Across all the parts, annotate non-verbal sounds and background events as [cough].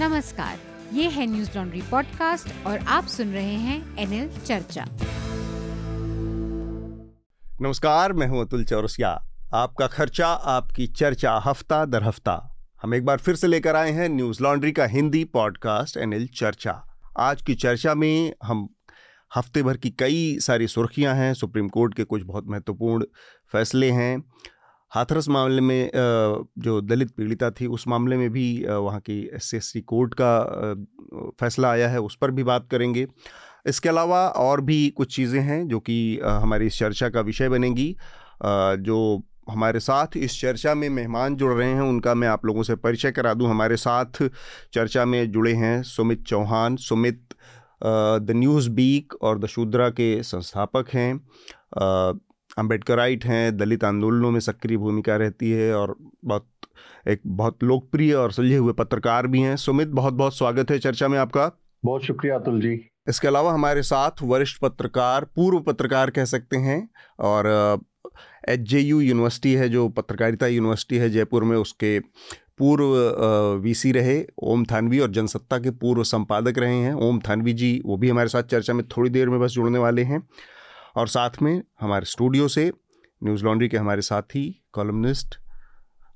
नमस्कार, ये है न्यूज़ लॉन्ड्री पॉडकास्ट और आप सुन रहे हैं एनएल चर्चा। नमस्कार, मैं हूँ अतुल चौरसिया। आपका खर्चा, आपकी चर्चा, हफ़्ता दर हफ़्ता। हम एक बार फिर से लेकर आए हैं न्यूज़ लॉन्ड्री का हिंदी पॉडकास्ट एनएल चर्चा। आज की चर्चा में हम हफ़्ते भर की कई सारी सुर्खियाँ हैं, सुप्रीम कोर्ट के कुछ बहुत महत्वपूर्ण फैसले हैं हाथरस मामले में जो दलित पीड़िता थी, उस मामले में भी वहाँ की एस कोर्ट का फैसला आया है, उस पर भी बात करेंगे। इसके अलावा और भी कुछ चीज़ें हैं, जो कि हमारी इस चर्चा का विषय बनेंगी। जो हमारे साथ इस चर्चा में मेहमान जुड़ रहे हैं, उनका मैं आप लोगों से परिचय करा दूँ। हमारे साथ चर्चा में जुड़े हैं Sumit Chauhan. Sumit the news beak और द शूद्रा के संस्थापक हैं। अम्बेडकराइट हैं दलित आंदोलनों में सक्रिय भूमिका रहती है और बहुत एक बहुत लोकप्रिय और सुलझे हुए पत्रकार भी हैं। सुमित बहुत बहुत स्वागत है चर्चा में आपका। बहुत शुक्रिया अतुल जी। इसके अलावा हमारे साथ वरिष्ठ पत्रकार पूर्व पत्रकार कह सकते हैं और एच जे यू यूनिवर्सिटी है जो पत्रकारिता यूनिवर्सिटी है जयपुर में उसके पूर्व वीसी रहे ओम थानवी और जनसत्ता के पूर्व संपादक रहे हैं। ओम थानवी जी वो भी हमारे साथ चर्चा में थोड़ी देर में बस जुड़ने वाले हैं। और साथ में हमारे स्टूडियो से न्यूज़ लॉन्ड्री के हमारे साथी कॉलमनिस्ट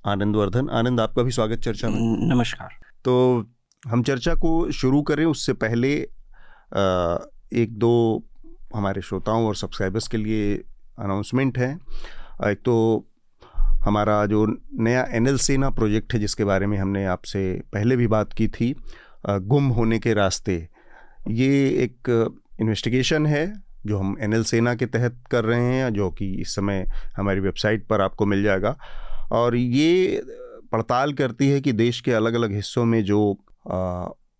आनंद वर्धन। आनंद आपका भी स्वागत चर्चा में। नमस्कार। तो हम चर्चा को शुरू करें उससे पहले एक दो हमारे श्रोताओं और सब्सक्राइबर्स के लिए अनाउंसमेंट है। एक तो हमारा जो नया एन सेना प्रोजेक्ट है जिसके बारे में हमने आपसे पहले भी बात की थी गुम होने के रास्ते। ये एक इन्वेस्टिगेशन है जो हम एनएल सेना के तहत कर रहे हैं जो कि इस समय हमारी वेबसाइट पर आपको मिल जाएगा। और ये पड़ताल करती है कि देश के अलग अलग हिस्सों में जो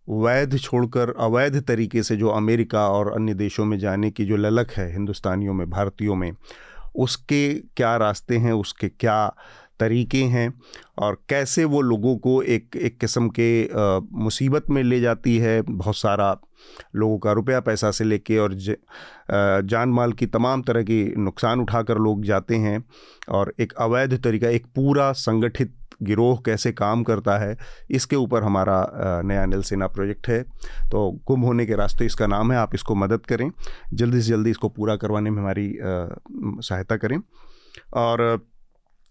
वैध छोड़कर, अवैध तरीके से जो अमेरिका और अन्य देशों में जाने की जो ललक है हिंदुस्तानियों में, भारतीयों में, उसके क्या रास्ते हैं, उसके क्या तरीके हैं और कैसे वो लोगों को एक एक किस्म के मुसीबत में ले जाती है बहुत सारा लोगों का रुपया पैसा से लेके और ज, जान माल की तमाम तरह की नुकसान उठाकर लोग जाते हैं और एक अवैध तरीका एक पूरा संगठित गिरोह कैसे काम करता है इसके ऊपर हमारा नया नल सेना प्रोजेक्ट है। तो गुम होने के रास्ते इसका नाम है आप इसको मदद करें जल्दी से जल्दी इसको पूरा करवाने में हमारी सहायता करें। और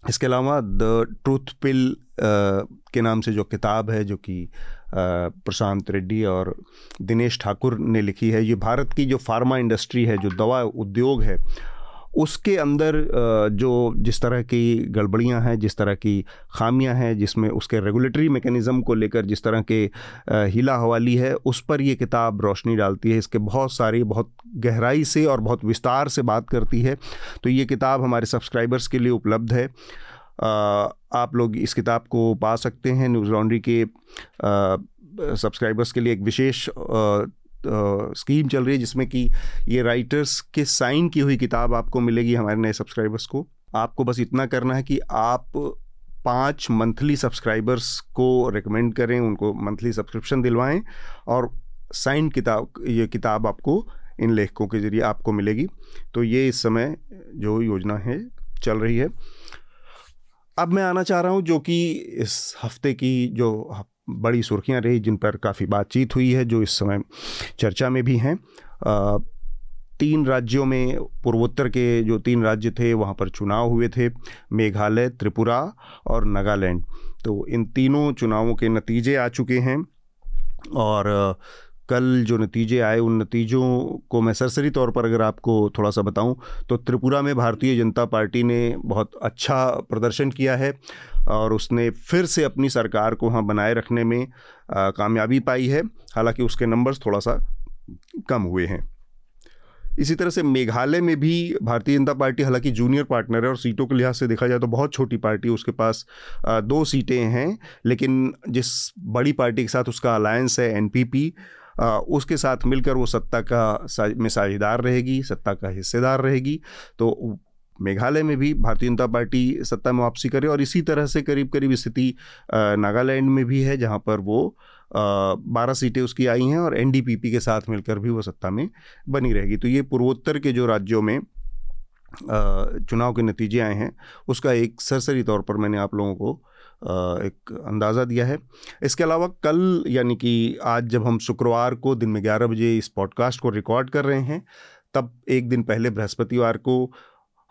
इसके अलावा द ट्रूथ पिल के नाम से जो किताब है, जो कि प्रशांत रेड्डी और दिनेश ठाकुर ने लिखी है, ये भारत की जो फार्मा इंडस्ट्री है, जो दवा उद्योग है उसके अंदर जो जिस तरह की गड़बड़ियाँ हैं, जिस तरह की खामियाँ हैं, जिसमें उसके रेगुलेटरी मेकनिज़म को लेकर जिस तरह के हिला हवाली है, उस पर ये किताब रोशनी डालती है। इसके बहुत सारी, बहुत गहराई से और बहुत विस्तार से बात करती है। तो ये किताब हमारे सब्सक्राइबर्स के लिए उपलब्ध है। आप लोग इस किताब को पा सकते हैं। न्यूज़ लॉन्ड्री के सब्सक्राइबर्स के लिए एक विशेष स्कीम चल रही है जिसमें कि ये राइटर्स के साइन की हुई किताब आपको मिलेगी हमारे नए सब्सक्राइबर्स को। आपको बस इतना करना है कि आप पाँच मंथली सब्सक्राइबर्स को रिकमेंड करें, उनको मंथली सब्सक्रिप्शन दिलवाएँ और साइन किताब, ये किताब आपको इन लेखकों के ज़रिए आपको मिलेगी। तो ये इस समय जो योजना है, चल रही है। अब मैं आना चाह रहा हूँ जो कि इस हफ़्ते की जो बड़ी सुर्खियाँ रही, जिन पर काफ़ी बातचीत हुई है, जो इस समय चर्चा में भी हैं। तीन राज्यों में पूर्वोत्तर के जो तीन राज्य थे, वहाँ पर चुनाव हुए थे, मेघालय, त्रिपुरा और नागालैंड। तो इन तीनों चुनावों के नतीजे आ चुके हैं और कल जो नतीजे आए, उन नतीजों को मैं सरसरी तौर पर अगर आपको थोड़ा सा बताऊँ तो त्रिपुरा में भारतीय जनता पार्टी ने बहुत अच्छा प्रदर्शन किया है। और उसने फिर से अपनी सरकार को वहाँ बनाए रखने में कामयाबी पाई है। हालाँकि उसके नंबर्स थोड़ा सा कम हुए हैं। इसी तरह से मेघालय में भी भारतीय जनता पार्टी हालाँकि जूनियर पार्टनर है और सीटों के लिहाज से देखा जाए तो बहुत छोटी पार्टी उसके पास दो सीटें हैं। लेकिन जिस बड़ी पार्टी के साथ उसका अलायंस है एनपीपी उसके साथ मिलकर वो सत्ता का में साझेदार रहेगी, सत्ता का हिस्सेदार रहेगी। तो मेघालय में भी भारतीय जनता पार्टी सत्ता में वापसी करे और इसी तरह से करीब करीब स्थिति नागालैंड में भी है, जहाँ पर वो बारह सीटें उसकी आई हैं और एनडीपीपी के साथ मिलकर भी वो सत्ता में बनी रहेगी। तो ये पूर्वोत्तर के जो राज्यों में चुनाव के नतीजे आए हैं, उसका एक सरसरी तौर पर मैंने आप लोगों को एक अंदाज़ा दिया है। इसके अलावा कल, यानी कि आज जब हम शुक्रवार को दिन में ग्यारह बजे इस पॉडकास्ट को रिकॉर्ड कर रहे हैं, तब एक दिन पहले बृहस्पतिवार को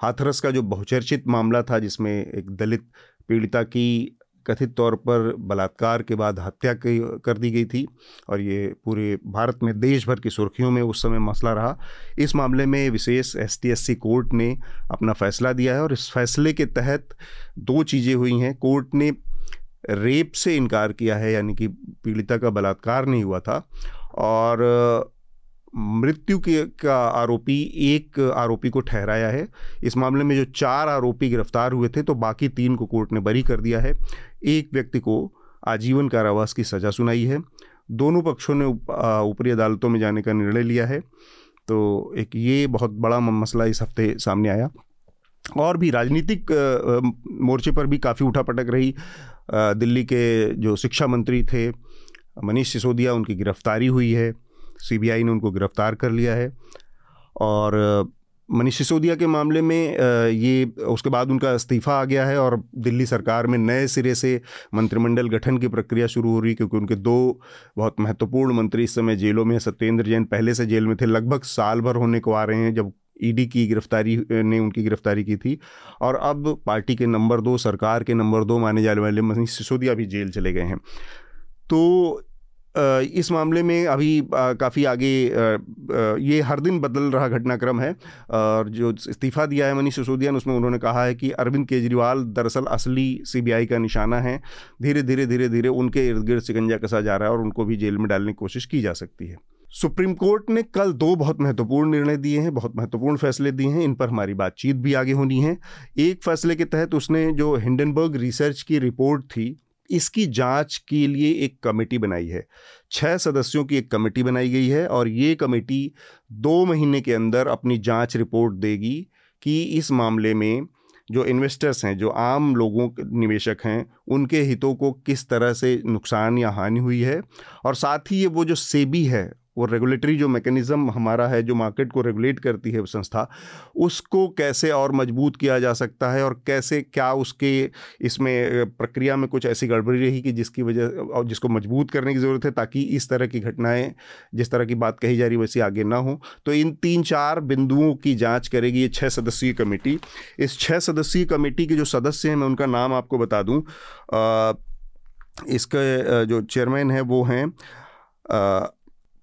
हाथरस का जो बहुचर्चित मामला था, जिसमें एक दलित पीड़िता की कथित तौर पर बलात्कार के बाद हत्या कर दी गई थी और ये पूरे भारत में देश भर की सुर्खियों में उस समय मसला रहा। इस मामले में विशेष एस टी कोर्ट ने अपना फैसला दिया है और इस फैसले के तहत दो चीज़ें हुई हैं। कोर्ट ने रेप से इनकार किया है, यानी कि पीड़िता का बलात्कार नहीं हुआ था और मृत्यु के, का आरोपी एक आरोपी को ठहराया है। इस मामले में जो चार आरोपी गिरफ़्तार हुए थे तो बाकी तीन को कोर्ट ने बरी कर दिया है। एक व्यक्ति को आजीवन कारावास की सज़ा सुनाई है। दोनों पक्षों ने ऊपरी अदालतों में जाने का निर्णय लिया है। तो एक ये बहुत बड़ा मसला इस हफ़्ते सामने आया। और भी राजनीतिक मोर्चे पर भी काफ़ी उठा पटक रही दिल्ली के जो शिक्षा मंत्री थे, मनीष सिसोदिया, उनकी गिरफ्तारी हुई है। सीबीआई ने उनको गिरफ़्तार कर लिया है। और मनीष सिसोदिया के मामले में ये, उसके बाद उनका इस्तीफ़ा आ गया है और दिल्ली सरकार में नए सिरे से मंत्रिमंडल गठन की प्रक्रिया शुरू हो रही क्योंकि उनके दो बहुत महत्वपूर्ण मंत्री इस समय जेलों में सत्येंद्र जैन पहले से जेल में थे, लगभग साल भर होने को आ रहे हैं जब ईडी की गिरफ्तारी ने उनकी गिरफ्तारी की थी। और अब पार्टी के नंबर दो, सरकार के नंबर दो माने जाने वाले मनीष सिसोदिया भी जेल चले गए हैं। तो इस मामले में अभी काफ़ी आगे ये हर दिन बदल रहा घटनाक्रम है। और जो इस्तीफ़ा दिया है मनीष सिसोदिया ने उसमें उन्होंने कहा है कि अरविंद केजरीवाल दरअसल असली सीबीआई का निशाना है। धीरे धीरे धीरे धीरे उनके इर्द गिर्द शिकंजा कसा जा रहा है और उनको भी जेल में डालने की कोशिश की जा सकती है। सुप्रीम कोर्ट ने कल दो बहुत महत्वपूर्ण निर्णय दिए हैं, बहुत महत्वपूर्ण फैसले दिए हैं, इन पर हमारी बातचीत भी आगे होनी है। एक फैसले के तहत उसने जो हिंडनबर्ग रिसर्च की रिपोर्ट थी इसकी जाँच के लिए एक कमेटी बनाई है। छः सदस्यों की एक कमेटी बनाई गई है और ये कमेटी दो महीने के अंदर अपनी जाँच रिपोर्ट देगी कि इस मामले में जो इन्वेस्टर्स हैं, जो आम लोगों के निवेशक हैं, उनके हितों को किस तरह से नुकसान या हानि हुई है और साथ ही ये वो जो सेबी है वो रेगुलेटरी जो मैकेनिज़्म हमारा है, जो मार्केट को रेगुलेट करती है संस्था, उसको कैसे और मज़बूत किया जा सकता है और कैसे, क्या उसके इसमें प्रक्रिया में कुछ ऐसी गड़बड़ी रही कि जिसकी वजह, और जिसको मज़बूत करने की ज़रूरत है ताकि इस तरह की घटनाएँ, जिस तरह की बात कही जा रही वैसी आगे ना हो। तो इन तीन चार बिंदुओं की जाँच करेगी ये छः सदस्यीय कमेटी। इस छः सदस्यीय कमेटी के जो सदस्य हैं, मैं उनका नाम आपको बता दूँ। इसके जो चेयरमैन है, वो हैं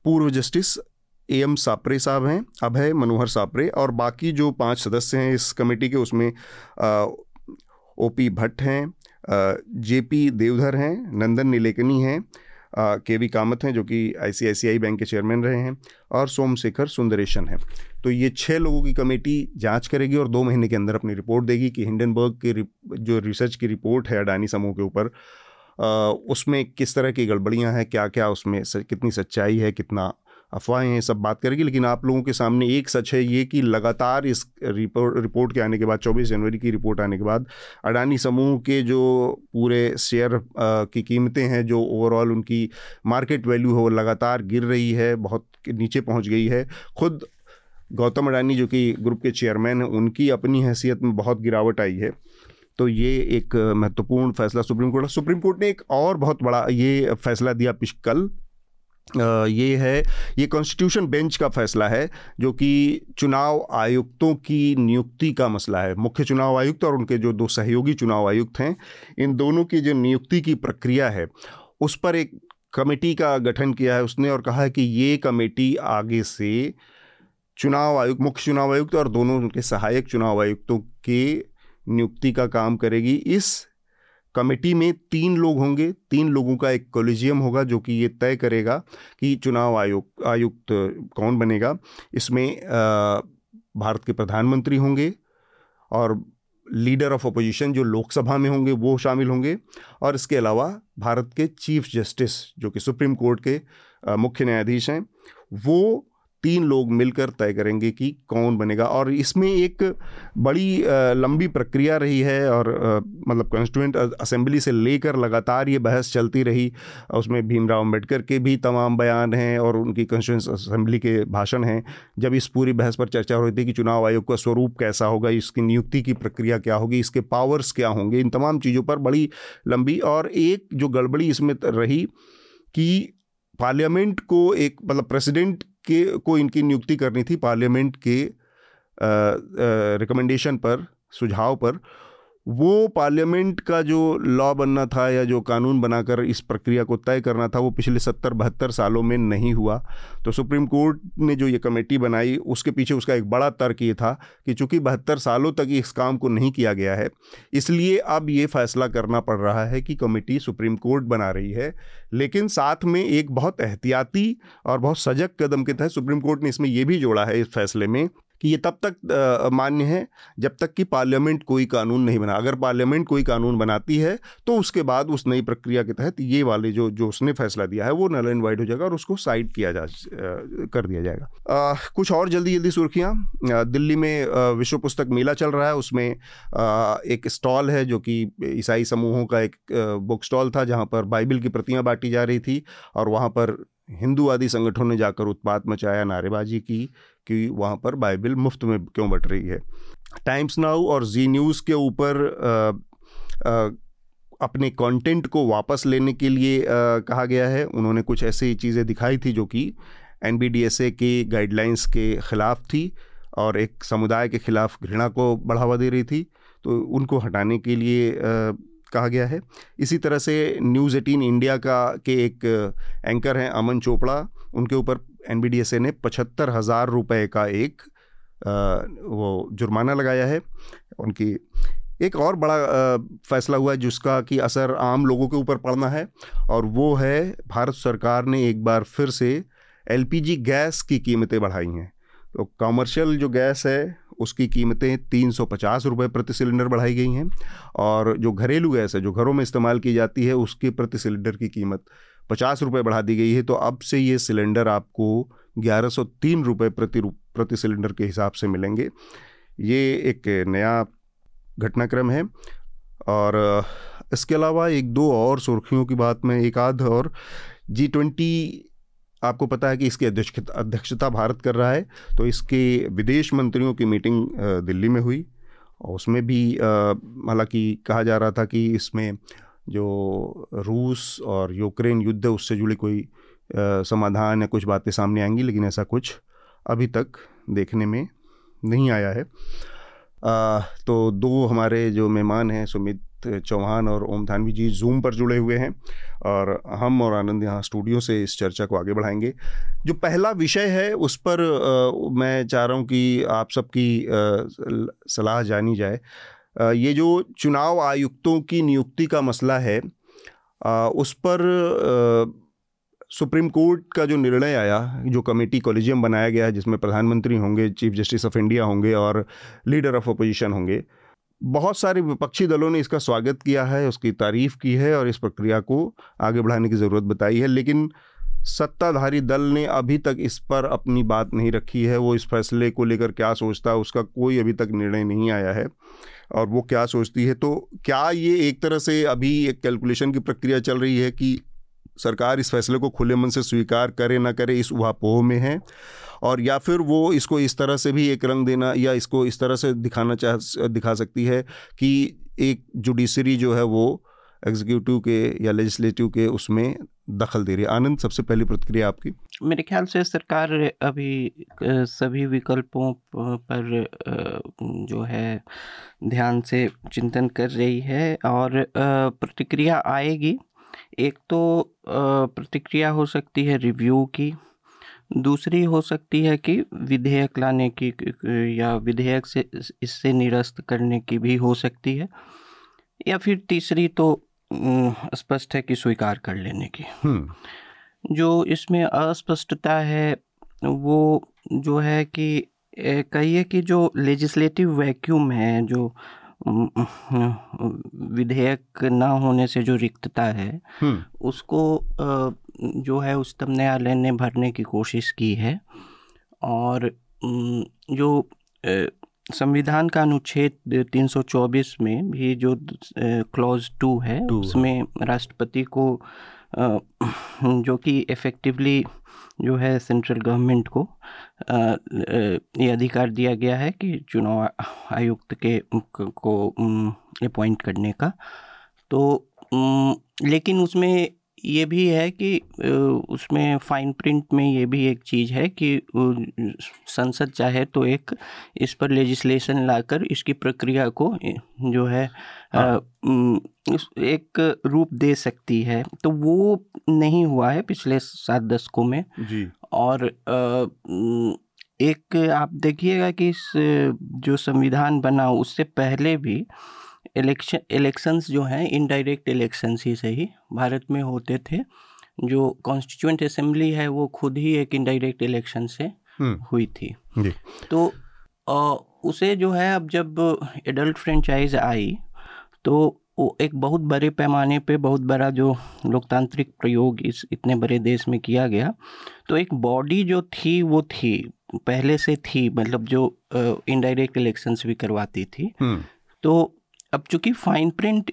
पूर्व जस्टिस ए एम सापरे साहब हैं, अभय मनोहर सापरे और बाकी जो पाँच सदस्य हैं इस कमेटी के, उसमें ओ पी भट्ट हैं जे पी देवधर हैं, नंदन नीलेकनी हैं के वी कामत हैं जो कि आईसीआईसीआई बैंक के चेयरमैन रहे हैं और सोमशेखर सुंदरेशन हैं। तो ये छः लोगों की कमेटी जाँच करेगी और दो महीने के अंदर अपनी रिपोर्ट देगी कि हिंडनबर्ग की जो रिसर्च की रिपोर्ट है अडानी समूह के ऊपर उसमें किस तरह की गड़बड़ियाँ हैं क्या क्या उसमें कितनी सच्चाई है, कितना अफवाहें हैं सब बात करेगी। लेकिन आप लोगों के सामने एक सच है ये कि लगातार इस रिपोर्ट रिपोर्ट के आने के बाद 24 जनवरी की रिपोर्ट आने के बाद, अडानी समूह के जो पूरे शेयर की कीमतें हैं, जो ओवरऑल उनकी मार्केट वैल्यू है, वो लगातार गिर रही है, बहुत नीचे पहुँच गई है। खुद गौतम अडानी जो कि ग्रुप के चेयरमैन हैं, उनकी अपनी हैसियत में बहुत गिरावट आई है। तो ये एक महत्वपूर्ण फैसला सुप्रीम कोर्ट सुप्रीम कोर्ट ने एक और बहुत बड़ा ये फैसला दिया पिछ कल ये है, ये कॉन्स्टिट्यूशन बेंच का फैसला है, जो कि चुनाव आयुक्तों की नियुक्ति का मसला है। मुख्य चुनाव आयुक्त और उनके जो दो सहयोगी चुनाव आयुक्त हैं, इन दोनों की जो नियुक्ति की प्रक्रिया है, उस पर एक कमेटी का गठन किया है उसने और कहा है कि ये कमेटी आगे से चुनाव आयुक्त मुख्य चुनाव आयुक्त और दोनों उनके सहायक चुनाव आयुक्तों के नियुक्ति का काम करेगी। इस कमेटी में तीन लोग होंगे। तीन लोगों का एक कोलिजियम होगा, जो कि ये तय करेगा कि चुनाव आयोग, आयुक्त कौन बनेगा। इसमें भारत के प्रधानमंत्री होंगे और लीडर ऑफ़ अपोजिशन जो लोकसभा में होंगे, वो शामिल होंगे। और इसके अलावा भारत के चीफ जस्टिस, जो कि सुप्रीम कोर्ट के मुख्य न्यायाधीश हैं, वो तीन लोग मिलकर तय करेंगे कि कौन बनेगा। और इसमें एक बड़ी लंबी प्रक्रिया रही है और मतलब कॉन्स्टिट्यूंट असेंबली से लेकर लगातार ये बहस चलती रही। उसमें भीमराव अंबेडकर के भी तमाम बयान हैं और उनकी कॉन्स्टिट्यूंस असेंबली के भाषण हैं। जब इस पूरी बहस पर चर्चा हो रही थी कि चुनाव आयोग का स्वरूप कैसा होगा, इसकी नियुक्ति की प्रक्रिया क्या होगी, इसके पावर्स क्या होंगे, इन तमाम चीज़ों पर बड़ी लंबी और एक जो गड़बड़ी इसमें रही कि पार्लियामेंट को एक मतलब प्रेसिडेंट के को इनकी नियुक्ति करनी थी पार्लियामेंट के रिकमेंडेशन पर सुझाव पर वो पार्लियामेंट का जो लॉ बनना था या जो कानून बनाकर इस प्रक्रिया को तय करना था, वो पिछले सत्तर, बहत्तर सालों में नहीं हुआ। तो सुप्रीम कोर्ट ने जो ये कमेटी बनाई, उसके पीछे उसका एक बड़ा तर्क ये था कि चूँकि बहत्तर सालों तक इस काम को नहीं किया गया है, इसलिए अब ये फैसला करना पड़ रहा है कि कमेटी सुप्रीम कोर्ट बना रही है। लेकिन साथ में एक बहुत एहतियाती और बहुत सजग कदम के तहत सुप्रीम कोर्ट ने इसमें यह भी जोड़ा है, इस फैसले में कि ये तब तक मान्य है जब तक कि पार्लियामेंट कोई कानून नहीं बना। अगर पार्लियामेंट कोई कानून बनाती है तो उसके बाद उस नई प्रक्रिया के तहत ये वाले जो जो उसने फैसला दिया है वो नल एंड वाइड हो जाएगा और उसको साइड किया जा कर दिया जाएगा। आ, कुछ और जल्दी जल्दी सुर्खियाँ। दिल्ली में विश्व पुस्तक मेला चल रहा है। उसमें आ, एक स्टॉल है जो कि ईसाई समूहों का एक बुक स्टॉल था जहाँ पर बाइबल की प्रतियाँ बांटी जा रही थी और वहाँ पर हिंदूवादी संगठनों ने जाकर उत्पात मचाया नारेबाजी की। कि वहाँ पर बाइबल मुफ़्त में क्यों बट रही है। टाइम्स नाउ और जी न्यूज़ के ऊपर अपने कंटेंट को वापस लेने के लिए आ, कहा गया है। उन्होंने कुछ ऐसी चीज़ें दिखाई थी जो कि एनबीडीएसए के गाइडलाइंस के ख़िलाफ़ थी और एक समुदाय के ख़िलाफ़ घृणा को बढ़ावा दे रही थी। तो उनको हटाने के लिए आ, कहा गया है। इसी तरह से न्यूज़ एटीन इंडिया का के एक एंकर हैं अमन चोपड़ा उनके ऊपर एनबीडीएसए ने पचहत्तर हज़ार रुपये का एक आ, वो जुर्माना लगाया है। उनकी एक और बड़ा फैसला हुआ है जिसका कि असर आम लोगों के ऊपर पड़ना है और वो है भारत सरकार ने एक बार फिर से एलपीजी गैस की कीमतें बढ़ाई हैं। तो कमर्शियल जो गैस है उसकी कीमतें तीन सौ पचास रुपये प्रति सिलेंडर बढ़ाई गई हैं और जो घरेलू गैस है जो घरों में इस्तेमाल की जाती है उसके प्रति सिलेंडर की कीमत पचास रुपये बढ़ा दी गई है तो अब से ये सिलेंडर आपको ग्यारह सौ तीन रुपये प्रति प्रति सिलेंडर के हिसाब से मिलेंगे। ये एक नया घटनाक्रम है और इसके अलावा एक दो और सुर्खियों की बात में एक आध और, जी ट्वेंटी आपको पता है कि इसकी अध्यक्षता अध्यक्षता भारत कर रहा है तो इसके विदेश मंत्रियों की मीटिंग दिल्ली में हुई। और उसमें भी हालाँकि कहा जा रहा था कि इसमें जो रूस और यूक्रेन युद्ध है उससे जुड़ी कोई समाधान या कुछ बातें सामने आएँगी लेकिन ऐसा कुछ अभी तक देखने में नहीं आया है। आ, तो दो हमारे जो मेहमान हैं सुमित चौहान और ओम धानवी जी जूम पर जुड़े हुए हैं और हम और आनंद यहाँ स्टूडियो से इस चर्चा को आगे बढ़ाएँगे। जो पहला विषय है उस पर आ, मैं चाह रहा हूँ कि आप सबकी सलाह जानी जाए। ये जो चुनाव आयुक्तों की नियुक्ति का मसला है उस पर सुप्रीम कोर्ट का जो निर्णय आया, जो कमेटी कॉलेजियम बनाया गया है, जिसमें प्रधानमंत्री होंगे, चीफ जस्टिस ऑफ़ इंडिया होंगे और लीडर ऑफ़ अपोजिशन होंगे, बहुत सारे विपक्षी दलों ने इसका स्वागत किया है, उसकी तारीफ़ की है और इस प्रक्रिया को आगे बढ़ाने की ज़रूरत बताई है, लेकिन सत्ताधारी दल ने अभी तक इस पर अपनी बात नहीं रखी है, वो इस फैसले को लेकर क्या सोचता है, उसका कोई अभी तक निर्णय नहीं आया है। और वो क्या सोचती है? तो क्या ये एक तरह से अभी एक कैलकुलेशन की प्रक्रिया चल रही है कि सरकार इस फैसले को खुले मन से स्वीकार करे ना करे, इस उहापोह में है? और या फिर वो इसको इस तरह से भी एक रंग देना या इसको इस तरह से दिखाना चाह, दिखा सकती है कि एक जुडिशरी जो है वो एग्जीक्यूटिव के या लेजिस्लेटिव के उसमें दखल दे रही है। आनंद, सबसे पहली प्रतिक्रिया आपकी? मेरे ख्याल से सरकार अभी सभी विकल्पों पर जो है, ध्यान से चिंतन कर रही है और प्रतिक्रिया आएगी। एक तो प्रतिक्रिया हो सकती है रिव्यू की। दूसरी हो सकती है कि विधेयक लाने की, या विधेयक से, इससे निरस्त करने की भी हो सकती है। या फिर तीसरी तो स्पष्ट है कि स्वीकार कर लेने की हम्म। जो इसमें अस्पष्टता है वो जो है कि कहिए कि जो लेजिस्लेटिव वैक्यूम है जो विधेयक ना होने से जो रिक्तता है हम्म। उसको जो है उच्चतम न्यायालय ने भरने की कोशिश की है और जो संविधान का अनुच्छेद 324 में भी जो क्लॉज टू है उसमें राष्ट्रपति को जो कि इफ़ेक्टिवली जो है सेंट्रल गवर्नमेंट को ये अधिकार दिया गया है कि चुनाव आयुक्त के को अपॉइंट करने का। तो लेकिन उसमें ये भी है कि उसमें फाइन प्रिंट में ये भी एक चीज़ है कि संसद चाहे तो एक इस पर लेजिस्लेशन लाकर इसकी प्रक्रिया को जो है हाँ। एक रूप दे सकती है। तो वो नहीं हुआ है पिछले सात दशकों में। जी। और एक आप देखिएगा कि इस जो संविधान बना उससे पहले भी इलेक्शन इलेक्शंस जो हैं इनडायरेक्ट इलेक्शंस ही सही भारत में होते थे। जो कॉन्स्टिट्यूंट असेंबली है वो खुद ही एक इनडायरेक्ट इलेक्शन से हम्म। हुई थी। तो आ, उसे जो है अब जब एडल्ट फ्रेंचाइज आई तो वो एक बहुत बड़े पैमाने पे बहुत बड़ा जो लोकतांत्रिक प्रयोग इस इतने बड़े देश में किया गया। तो एक बॉडी जो थी वो थी पहले से थी मतलब जो इनडायरेक्ट इलेक्शंस भी करवाती थी। हम्म। तो अब चूँकि फाइन प्रिंट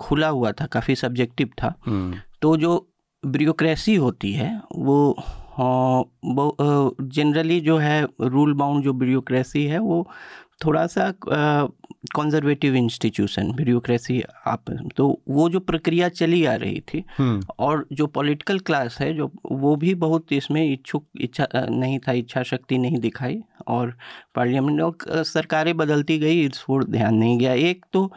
खुला हुआ था काफ़ी सब्जेक्टिव था हम्म। तो जो ब्यूरोक्रेसी होती है वो जनरली जो है रूल बाउंड जो ब्यूरोक्रेसी है वो थोड़ा सा कंजर्वेटिव इंस्टीट्यूशन ब्यूरोक्रेसी आप तो वो जो प्रक्रिया चली आ रही थी। और जो पॉलिटिकल क्लास है जो वो भी बहुत इसमें इच्छुक इच्छा नहीं था इच्छा शक्ति नहीं दिखाई और पार्लियामेंट और सरकारें बदलती गई इस पर ध्यान नहीं गया एक तो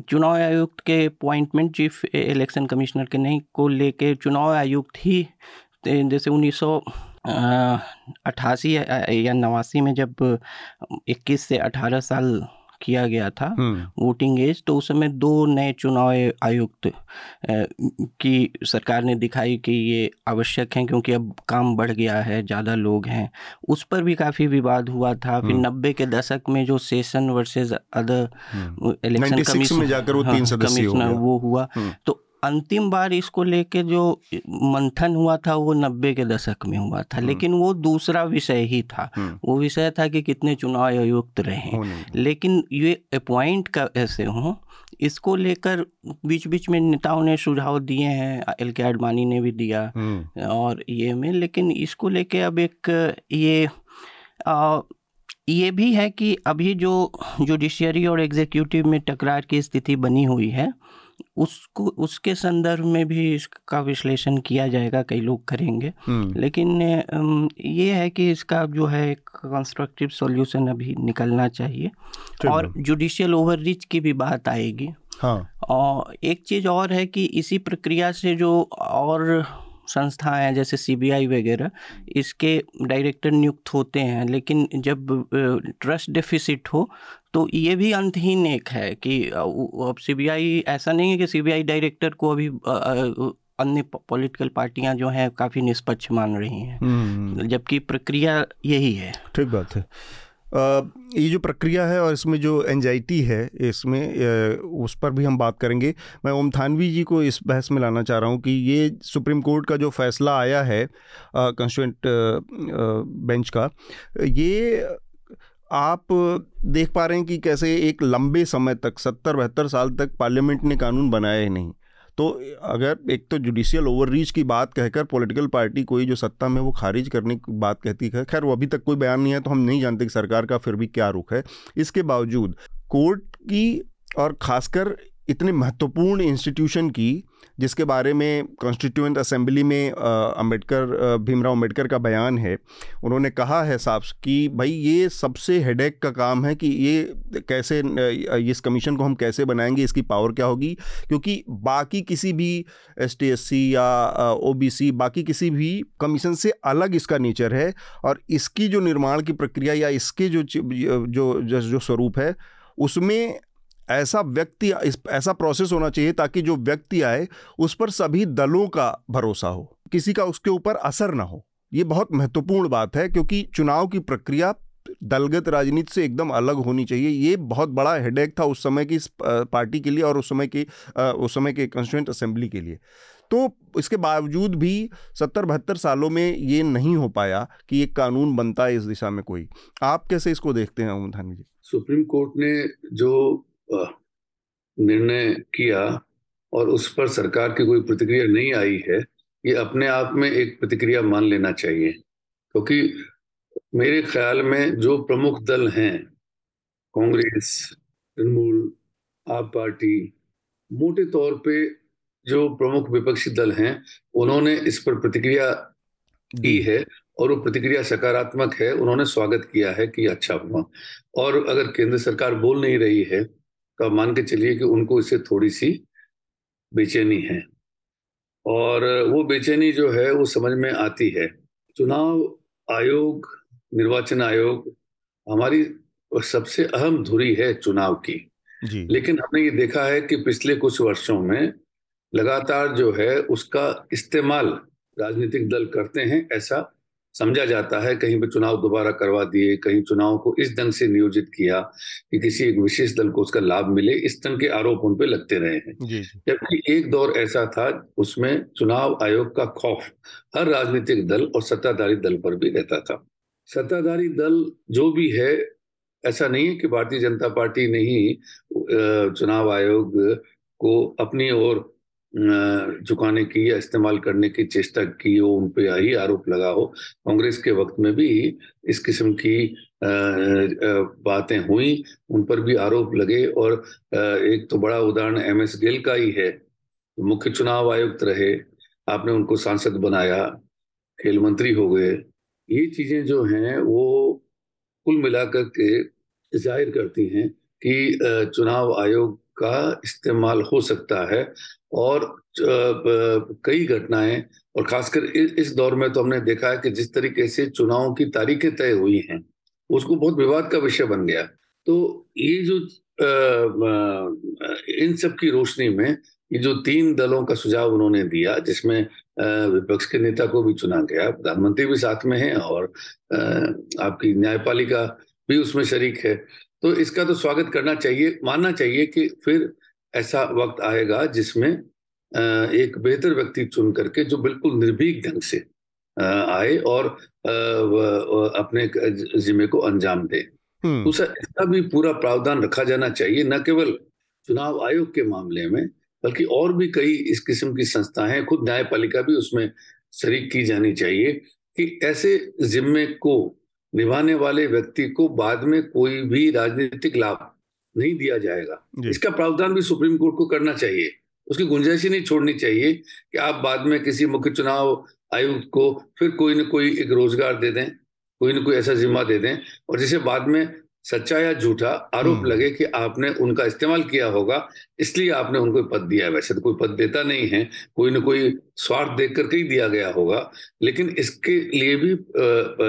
चुनाव आयुक्त के अपॉइंटमेंट चीफ इलेक्शन कमिश्नर के नहीं को लेके चुनाव आयुक्त ही जैसे उन्नीस सौ अट्ठासी या नवासी में जब 21 से 18 साल किया गया था वोटिंग एज तो उस समय दो नए चुनाव आयुक्त की सरकार ने दिखाई कि ये आवश्यक हैं क्योंकि अब काम बढ़ गया है ज़्यादा लोग हैं। उस पर भी काफ़ी विवाद हुआ था। फिर नब्बे के दशक में जो Seshan versus other election commissioner वो हुआ। तो अंतिम बार इसको लेके जो मंथन हुआ था वो नब्बे के दशक में हुआ था हम्म। लेकिन वो दूसरा विषय ही था हम्म। वो विषय था कि कितने चुनाव आयुक्त रहे लेकिन ये अपॉइंट का ऐसे हों इसको लेकर बीच बीच में नेताओं ने सुझाव दिए हैं एल के आडवाणी ने भी दिया हम्म। और ये में लेकिन इसको लेके अब एक ये आ, ये भी है कि अभी जो जुडिशियरी और एग्जीक्यूटिव में टकरार की स्थिति बनी हुई है उसको उसके संदर्भ में भी इसका विश्लेषण किया जाएगा कई लोग करेंगे। हम्म। लेकिन ये है कि इसका जो है एक कंस्ट्रक्टिव सॉल्यूशन अभी निकलना चाहिए। और जुडिशियल ओवररीच की भी बात आएगी। हाँ। और एक चीज़ और है कि इसी प्रक्रिया से जो और संस्थाएँ हैं जैसे सीबीआई वगैरह इसके डायरेक्टर नियुक्त होते हैं। लेकिन जब ट्रस्ट डेफिसिट हो तो ये भी अंतहीन एक है कि अब सीबीआई ऐसा नहीं है कि सीबीआई डायरेक्टर को अभी अन्य पॉलिटिकल पार्टियाँ जो हैं काफ़ी निष्पक्ष मान रही हैं। हम्म। जबकि प्रक्रिया यही है। ठीक बात है। ये जो प्रक्रिया है और इसमें जो एंजाइटी है, इसमें उस पर भी हम बात करेंगे। मैं ओम थानवी जी को इस बहस में लाना चाह रहा हूँ कि ये सुप्रीम कोर्ट का जो फैसला आया है कंस्टिट्यूंट बेंच का, ये आप देख पा रहे हैं कि कैसे एक लंबे समय तक, सत्तर बहत्तर साल तक पार्लियामेंट ने कानून बनाया ही नहीं। तो अगर एक तो जुडिशियल ओवररीच की बात कहकर पॉलिटिकल पार्टी कोई जो सत्ता में वो खारिज करने की बात कहती है, खैर वो अभी तक कोई बयान नहीं है तो हम नहीं जानते कि सरकार का फिर भी क्या रुख है। इसके बावजूद कोर्ट की और खासकर इतने महत्वपूर्ण इंस्टीट्यूशन की जिसके बारे में कॉन्स्टिट्यूंट असेंबली में अंबेडकर भीमराव अंबेडकर का बयान है, उन्होंने कहा है साफ़ कि भाई ये सबसे हेडेक का काम है कि ये कैसे इस कमीशन को हम कैसे बनाएँगे, इसकी पावर क्या होगी? क्योंकि बाकी किसी भी एस या ओबीसी बाकी किसी भी कमीशन से अलग इसका नेचर है और इसकी जो निर्माण की प्रक्रिया या इसके जो जो जो स्वरूप है, उसमें ऐसा व्यक्ति ऐसा प्रोसेस होना चाहिए ताकि जो व्यक्ति आए, उस पर सभी दलों का भरोसा हो। किसी का उसके ऊपर असर ना हो। ये बहुत महत्वपूर्ण बात है क्योंकि चुनाव की प्रक्रिया दलगत राजनीति से एकदम अलग होनी चाहिए। ये बहुत बड़ा हेडेक था उस समय की पार्टी के लिए और उस समय की उस समय के कॉन्स्टिट्यूंट असेंबली के लिए। तो इसके बावजूद भी सत्तर बहत्तर सालों में ये नहीं हो पाया कि एक कानून बनता है इस दिशा में कोई। आप कैसे इसको देखते हैं, अमन जी? सुप्रीम कोर्ट ने जो निर्णय किया और उस पर सरकार की कोई प्रतिक्रिया नहीं आई है ये अपने आप में एक प्रतिक्रिया मान लेना चाहिए। क्योंकि तो मेरे ख्याल में जो प्रमुख दल हैं कांग्रेस तृणमूल आप पार्टी मोटे तौर पे जो प्रमुख विपक्षी दल हैं उन्होंने इस पर प्रतिक्रिया दी है और वो प्रतिक्रिया सकारात्मक है उन्होंने स्वागत किया है कि अच्छा हुआ। और अगर केंद्र सरकार बोल नहीं रही है आप मान के चलिए कि उनको इससे थोड़ी सी बेचैनी है। और वो बेचैनी जो है वो समझ में आती है। चुनाव आयोग निर्वाचन आयोग हमारी सबसे अहम धुरी है चुनाव की। जी। लेकिन हमने ये देखा है कि पिछले कुछ वर्षों में लगातार जो है उसका इस्तेमाल राजनीतिक दल करते हैं ऐसा समझा जाता है कहीं पे चुनाव दोबारा करवा दिए कहीं चुनाव को इस ढंग से नियोजित किया कि किसी एक विशेष दल को उसका लाभ मिले इस ढंग के आरोप उन पे लगते रहे हैं। जबकि एक दौर ऐसा था उसमें चुनाव आयोग का खौफ हर राजनीतिक दल और सत्ताधारी दल पर भी रहता था। सत्ताधारी दल जो भी है ऐसा नहीं है कि भारतीय जनता पार्टी ने ही चुनाव आयोग को अपनी ओर झुकाने की या इस्तेमाल करने की चेष्टा की हो, उन पर ही आरोप लगा हो। कांग्रेस के वक्त में भी इस किस्म की बातें हुई, उन पर भी आरोप लगे और एक तो बड़ा उदाहरण एम एस गिल का ही है। मुख्य चुनाव आयुक्त रहे, आपने उनको सांसद बनाया, खेल मंत्री हो गए, ये चीज़ें जो हैं, वो कुल मिलाकर के ज़ाहिर करती हैं कि चुनाव आयोग का इस्तेमाल हो सकता है। और कई घटनाएँ, और खासकर इस दौर में तो हमने देखा है कि जिस तरीके से चुनावों की तारीखें तय हुई हैं, उसको बहुत विवाद का विषय बन गया। तो ये जो इन सब की रोशनी में ये जो तीन दलों का सुझाव उन्होंने दिया, जिसमें विपक्ष के नेता को भी चुना गया, प्रधानमंत्री भी साथ में है और आपकी न्यायपालिका भी उसमें शरीक है तो इसका तो स्वागत करना चाहिए, मानना चाहिए कि फिर ऐसा वक्त आएगा जिसमें एक बेहतर व्यक्ति चुन करके जो बिल्कुल निर्भीक ढंग से आए और अपने जिम्मे को अंजाम दे हम्म। उसे इसका भी पूरा प्रावधान रखा जाना चाहिए न केवल चुनाव आयोग के मामले में बल्कि और भी कई इस किस्म की संस्थाएँ हैं खुद न्यायपालिका भी उसमें शरीक की जानी चाहिए कि ऐसे जिम्मे को निभाने वाले व्यक्ति को बाद में कोई भी राजनीतिक लाभ नहीं दिया जाएगा। इसका प्रावधान भी सुप्रीम कोर्ट को करना चाहिए। उसकी गुंजाइश ही नहीं छोड़नी चाहिए कि आप बाद में किसी मुख्य चुनाव आयुक्त को फिर कोई ना कोई एक रोज़गार दे दें कोई ना कोई ऐसा जिम्मा दे दें और जिसे बाद में सच्चा या झूठा आरोप हम्म। लगे कि आपने उनका इस्तेमाल किया होगा इसलिए आपने उनको पद दिया है वैसे तो कोई पद देता नहीं है कोई ना कोई स्वार्थ देख करके ही दिया गया होगा लेकिन इसके लिए भी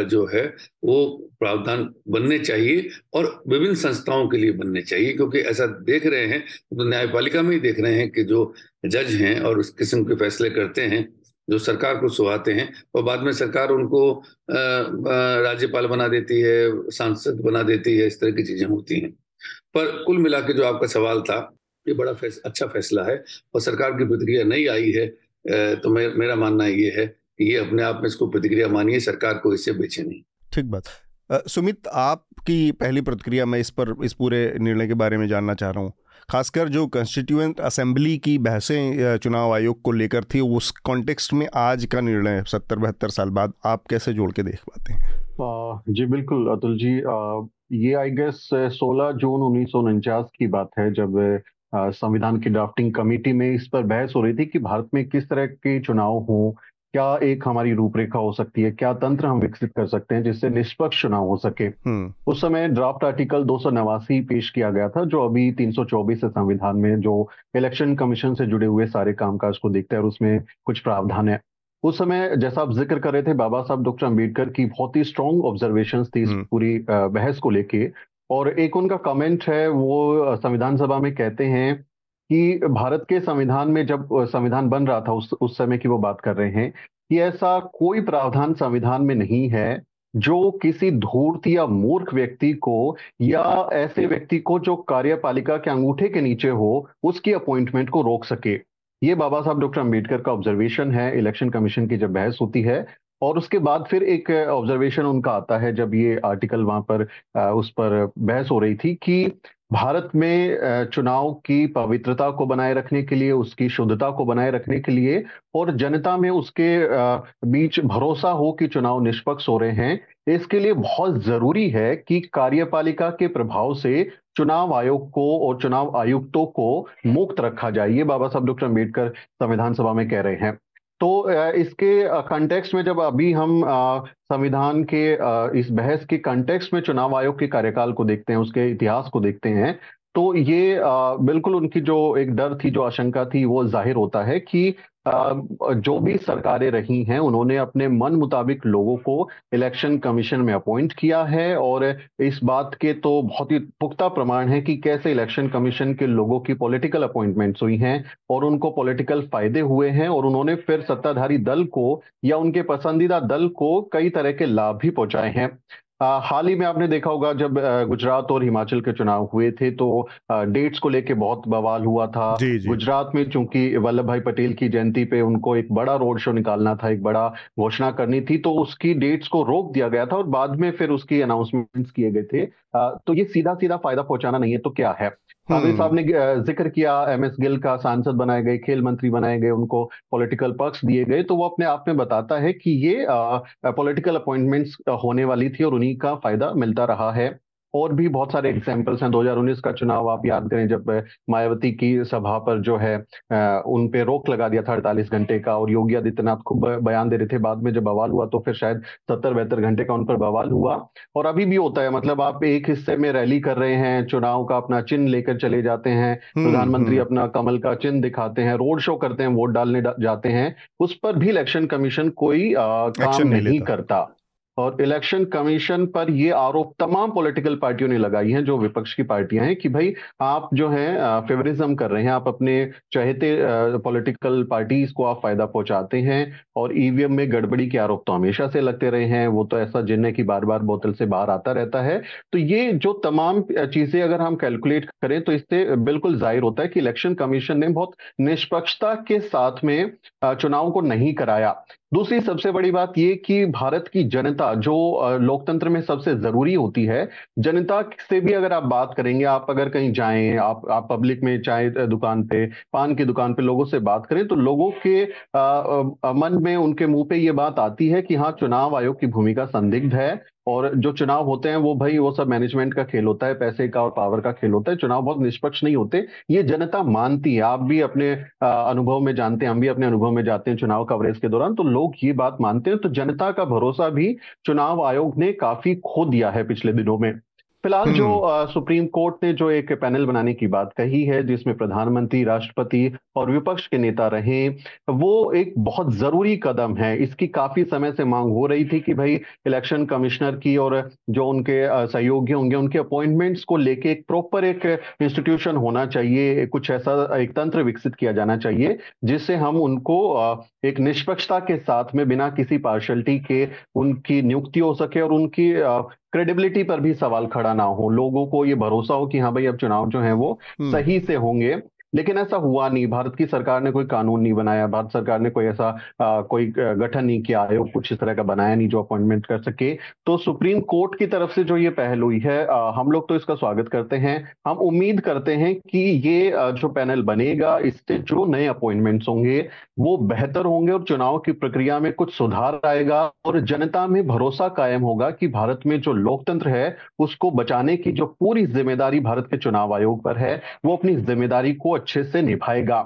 जो है वो प्रावधान बनने चाहिए और विभिन्न संस्थाओं के लिए बनने चाहिए क्योंकि ऐसा देख रहे हैं तो न्यायपालिका में ही देख रहे हैं कि जो जज हैं और उस किस्म के फैसले करते हैं जो सरकार को सुहाते हैं और बाद में सरकार उनको राज्यपाल बना देती है सांसद बना देती है इस तरह की चीज़ें होती हैं। पर कुल मिला के जो आपका सवाल था ये बड़ा फैस, अच्छा फैसला है और सरकार की प्रतिक्रिया नहीं आई है तो मे, मेरा मानना ये है कि ये अपने आप में इसको प्रतिक्रिया मानिए सरकार को इससे बेचे नहीं। ठीक बात। सुमित आपकी पहली प्रतिक्रिया मैं इस पर इस पूरे निर्णय के बारे में जानना चाह रहा हूँ। खासकर जो कॉन्स्टिट्यूएंट असेंबली की बहसें चुनाव आयोग को लेकर थी उस कॉन्टेक्स्ट में आज का निर्णय सत्तर बहत्तर साल बाद आप कैसे जोड़ के देख पाते हैं? जी बिल्कुल, अतुल जी ये आई गेस 16 जून उन्नीस सौ उनचास की बात है, जब संविधान की ड्राफ्टिंग कमेटी में इस पर बहस हो रही थी कि भारत में किस तरह के चुनाव हों क्या एक हमारी रूपरेखा हो सकती है क्या तंत्र हम विकसित कर सकते हैं जिससे निष्पक्ष चुनाव हो सके हम्म। उस समय ड्राफ्ट आर्टिकल दो सौ नवासी पेश किया गया था जो अभी 324 है संविधान में जो इलेक्शन कमीशन से जुड़े हुए सारे कामकाज को देखते हैं और उसमें कुछ प्रावधान है उस समय जैसा आप ज़िक्र कर रहे थे बाबा साहब डॉक्टर अंबेडकर की बहुत ही स्ट्रॉन्ग ऑब्जर्वेशन थी इस हम्म। पूरी बहस को लेके और एक उनका कमेंट है वो संविधान सभा में कहते हैं कि भारत के संविधान में जब संविधान बन रहा था उस उस समय की वो बात कर रहे हैं कि ऐसा कोई प्रावधान संविधान में नहीं है जो किसी धूर्त या मूर्ख व्यक्ति को या ऐसे व्यक्ति को जो कार्यपालिका के अंगूठे के नीचे हो, उसकी अपॉइंटमेंट को रोक सके। ये बाबा साहब डॉक्टर अंबेडकर का ऑब्जर्वेशन है इलेक्शन कमीशन की जब बहस होती है और उसके बाद फिर एक ऑब्जर्वेशन उनका आता है जब ये आर्टिकल वहाँ पर उस पर बहस हो रही थी कि भारत में चुनाव की पवित्रता को बनाए रखने के लिए, उसकी शुद्धता को बनाए रखने के लिए और जनता में उसके बीच भरोसा हो कि चुनाव निष्पक्ष हो रहे हैं, इसके लिए बहुत ज़रूरी है कि कार्यपालिका के प्रभाव से चुनाव आयोग को और चुनाव आयुक्तों को मुक्त रखा जाए। ये बाबा साहब डॉक्टर अंबेडकर संविधान सभा में कह रहे हैं। तो इसके कंटेक्स्ट में जब अभी हम संविधान के इस बहस के कंटेक्स्ट में चुनाव आयोग के कार्यकाल को देखते हैं, उसके इतिहास को देखते हैं तो ये बिल्कुल उनकी जो एक डर थी, जो आशंका थी, वो ज़ाहिर होता है कि जो भी सरकारें रही हैं, उन्होंने अपने मन मुताबिक लोगों को इलेक्शन कमीशन में अपॉइंट किया है और इस बात के तो बहुत ही पुख्ता प्रमाण है कि कैसे इलेक्शन कमीशन के लोगों की पॉलिटिकल अपॉइंटमेंट्स हुई हैं और उनको पॉलिटिकल फ़ायदे हुए हैं और उन्होंने फिर सत्ताधारी दल को या उनके पसंदीदा दल को कई तरह के लाभ भी पहुँचाए हैं। हाल ही में आपने देखा होगा जब गुजरात और हिमाचल के चुनाव हुए थे तो डेट्स को लेके बहुत बवाल हुआ था जी जी। गुजरात में चूँकि वल्लभ भाई पटेल की जयंती पे उनको एक बड़ा रोड शो निकालना था एक बड़ा घोषणा करनी थी तो उसकी डेट्स को रोक दिया गया था और बाद में फिर उसकी अनाउंसमेंट्स किए गए थे तो ये सीधा सीधा फ़ायदा पहुंचाना नहीं है तो क्या है? आमिर साहब ने ज़िक्र किया एम एस गिल का सांसद बनाए गए खेल मंत्री बनाए गए उनको पॉलिटिकल पक्ष दिए गए तो वो अपने आप में बताता है कि ये पॉलिटिकल अपॉइंटमेंट्स होने वाली थी और उन्हीं का फ़ायदा मिलता रहा है। और भी बहुत सारे एग्जाम्पल्स हैं। 2019 का चुनाव आप याद करें जब मायावती की सभा पर जो है उन पे रोक लगा दिया था अड़तालीस घंटे का और योगी आदित्यनाथ खूब बयान दे रहे थे। बाद में जब बवाल हुआ तो फिर शायद सत्तर बहत्तर घंटे का उन पर बवाल हुआ। और अभी भी होता है मतलब आप एक हिस्से में रैली कर रहे हैं चुनाव का अपना चिन्ह लेकर चले जाते हैं हम्म, प्रधानमंत्री हम्म। अपना कमल का चिन्ह दिखाते हैं रोड शो करते हैं वोट डालने जाते हैं उस पर भी इलेक्शन कमीशन कोई काम नहीं करता। और इलेक्शन कमीशन पर ये आरोप तमाम पॉलिटिकल पार्टियों ने लगाई हैं, जो विपक्ष की पार्टियाँ हैं, कि भाई आप जो है फेवरिज्म कर रहे हैं, आप अपने चाहते पॉलिटिकल पार्टीज़ को आप फ़ायदा पहुंचाते हैं और ईवीएम में गड़बड़ी के आरोप तो हमेशा से लगते रहे हैं, वो तो ऐसा जिन है कि बार बार बोतल से बाहर आता रहता है। तो ये जो तमाम चीज़ें अगर हम कैलकुलेट करें तो इससे बिल्कुल ज़ाहिर होता है कि इलेक्शन कमीशन ने बहुत निष्पक्षता के साथ में चुनाव को नहीं कराया। दूसरी सबसे बड़ी बात ये कि भारत की जनता जो लोकतंत्र में सबसे ज़रूरी होती है जनता से भी अगर आप बात करेंगे आप अगर कहीं जाएँ आप आप पब्लिक में चाय दुकान पे पान की दुकान पे लोगों से बात करें तो लोगों के आ, आ, मन में उनके मुँह पे ये बात आती है कि हाँ चुनाव आयोग की भूमिका संदिग्ध है। और जो चुनाव होते हैं, वो भाई, वो सब मैनेजमेंट का खेल होता है, पैसे का और पावर का खेल होता है। चुनाव बहुत निष्पक्ष नहीं होते। ये जनता मानती है। आप भी अपने अनुभव में जानते हैं, हम भी अपने अनुभव में जाते हैं चुनाव कवरेज के दौरान। तो लोग ये बात मानते हैं। तो जनता का भरोसा भी चुनाव आयोग ने काफ़ी खो दिया है पिछले दिनों में। फ़िलहाल जो हम्म। सुप्रीम कोर्ट ने जो एक पैनल बनाने की बात कही है जिसमें प्रधानमंत्री राष्ट्रपति और विपक्ष के नेता रहे वो एक बहुत ज़रूरी कदम है इसकी काफ़ी समय से मांग हो रही थी कि भाई इलेक्शन कमिश्नर की और जो उनके सहयोगी होंगे उनके अपॉइंटमेंट्स को लेके एक प्रॉपर एक इंस्टीट्यूशन होना चाहिए कुछ ऐसा एक तंत्र विकसित किया जाना चाहिए जिससे हम उनको एक निष्पक्षता के साथ में बिना किसी पार्शलिटी के उनकी नियुक्ति हो सके और उनकी क्रेडिबिलिटी पर भी सवाल खड़ा ना हो लोगों को ये भरोसा हो कि हाँ भाई अब चुनाव जो है वो हम्म। सही से होंगे लेकिन ऐसा हुआ नहीं। भारत की सरकार ने कोई कानून नहीं बनाया भारत सरकार ने कोई ऐसा आ, कोई गठन नहीं किया आयोग कुछ इस तरह का बनाया नहीं जो अपॉइंटमेंट कर सके। तो सुप्रीम कोर्ट की तरफ़ से जो ये पहल हुई है आ, हम लोग तो इसका स्वागत करते हैं। हम उम्मीद करते हैं कि ये जो पैनल बनेगा इससे जो नए अपॉइंटमेंट्स होंगे वो बेहतर होंगे और चुनाव की प्रक्रिया में कुछ सुधार आएगा और जनता में भरोसा कायम होगा कि भारत में जो लोकतंत्र है उसको बचाने की जो पूरी ज़िम्मेदारी भारत के चुनाव आयोग पर है वो अपनी ज़िम्मेदारी को अच्छे से निभाएगा।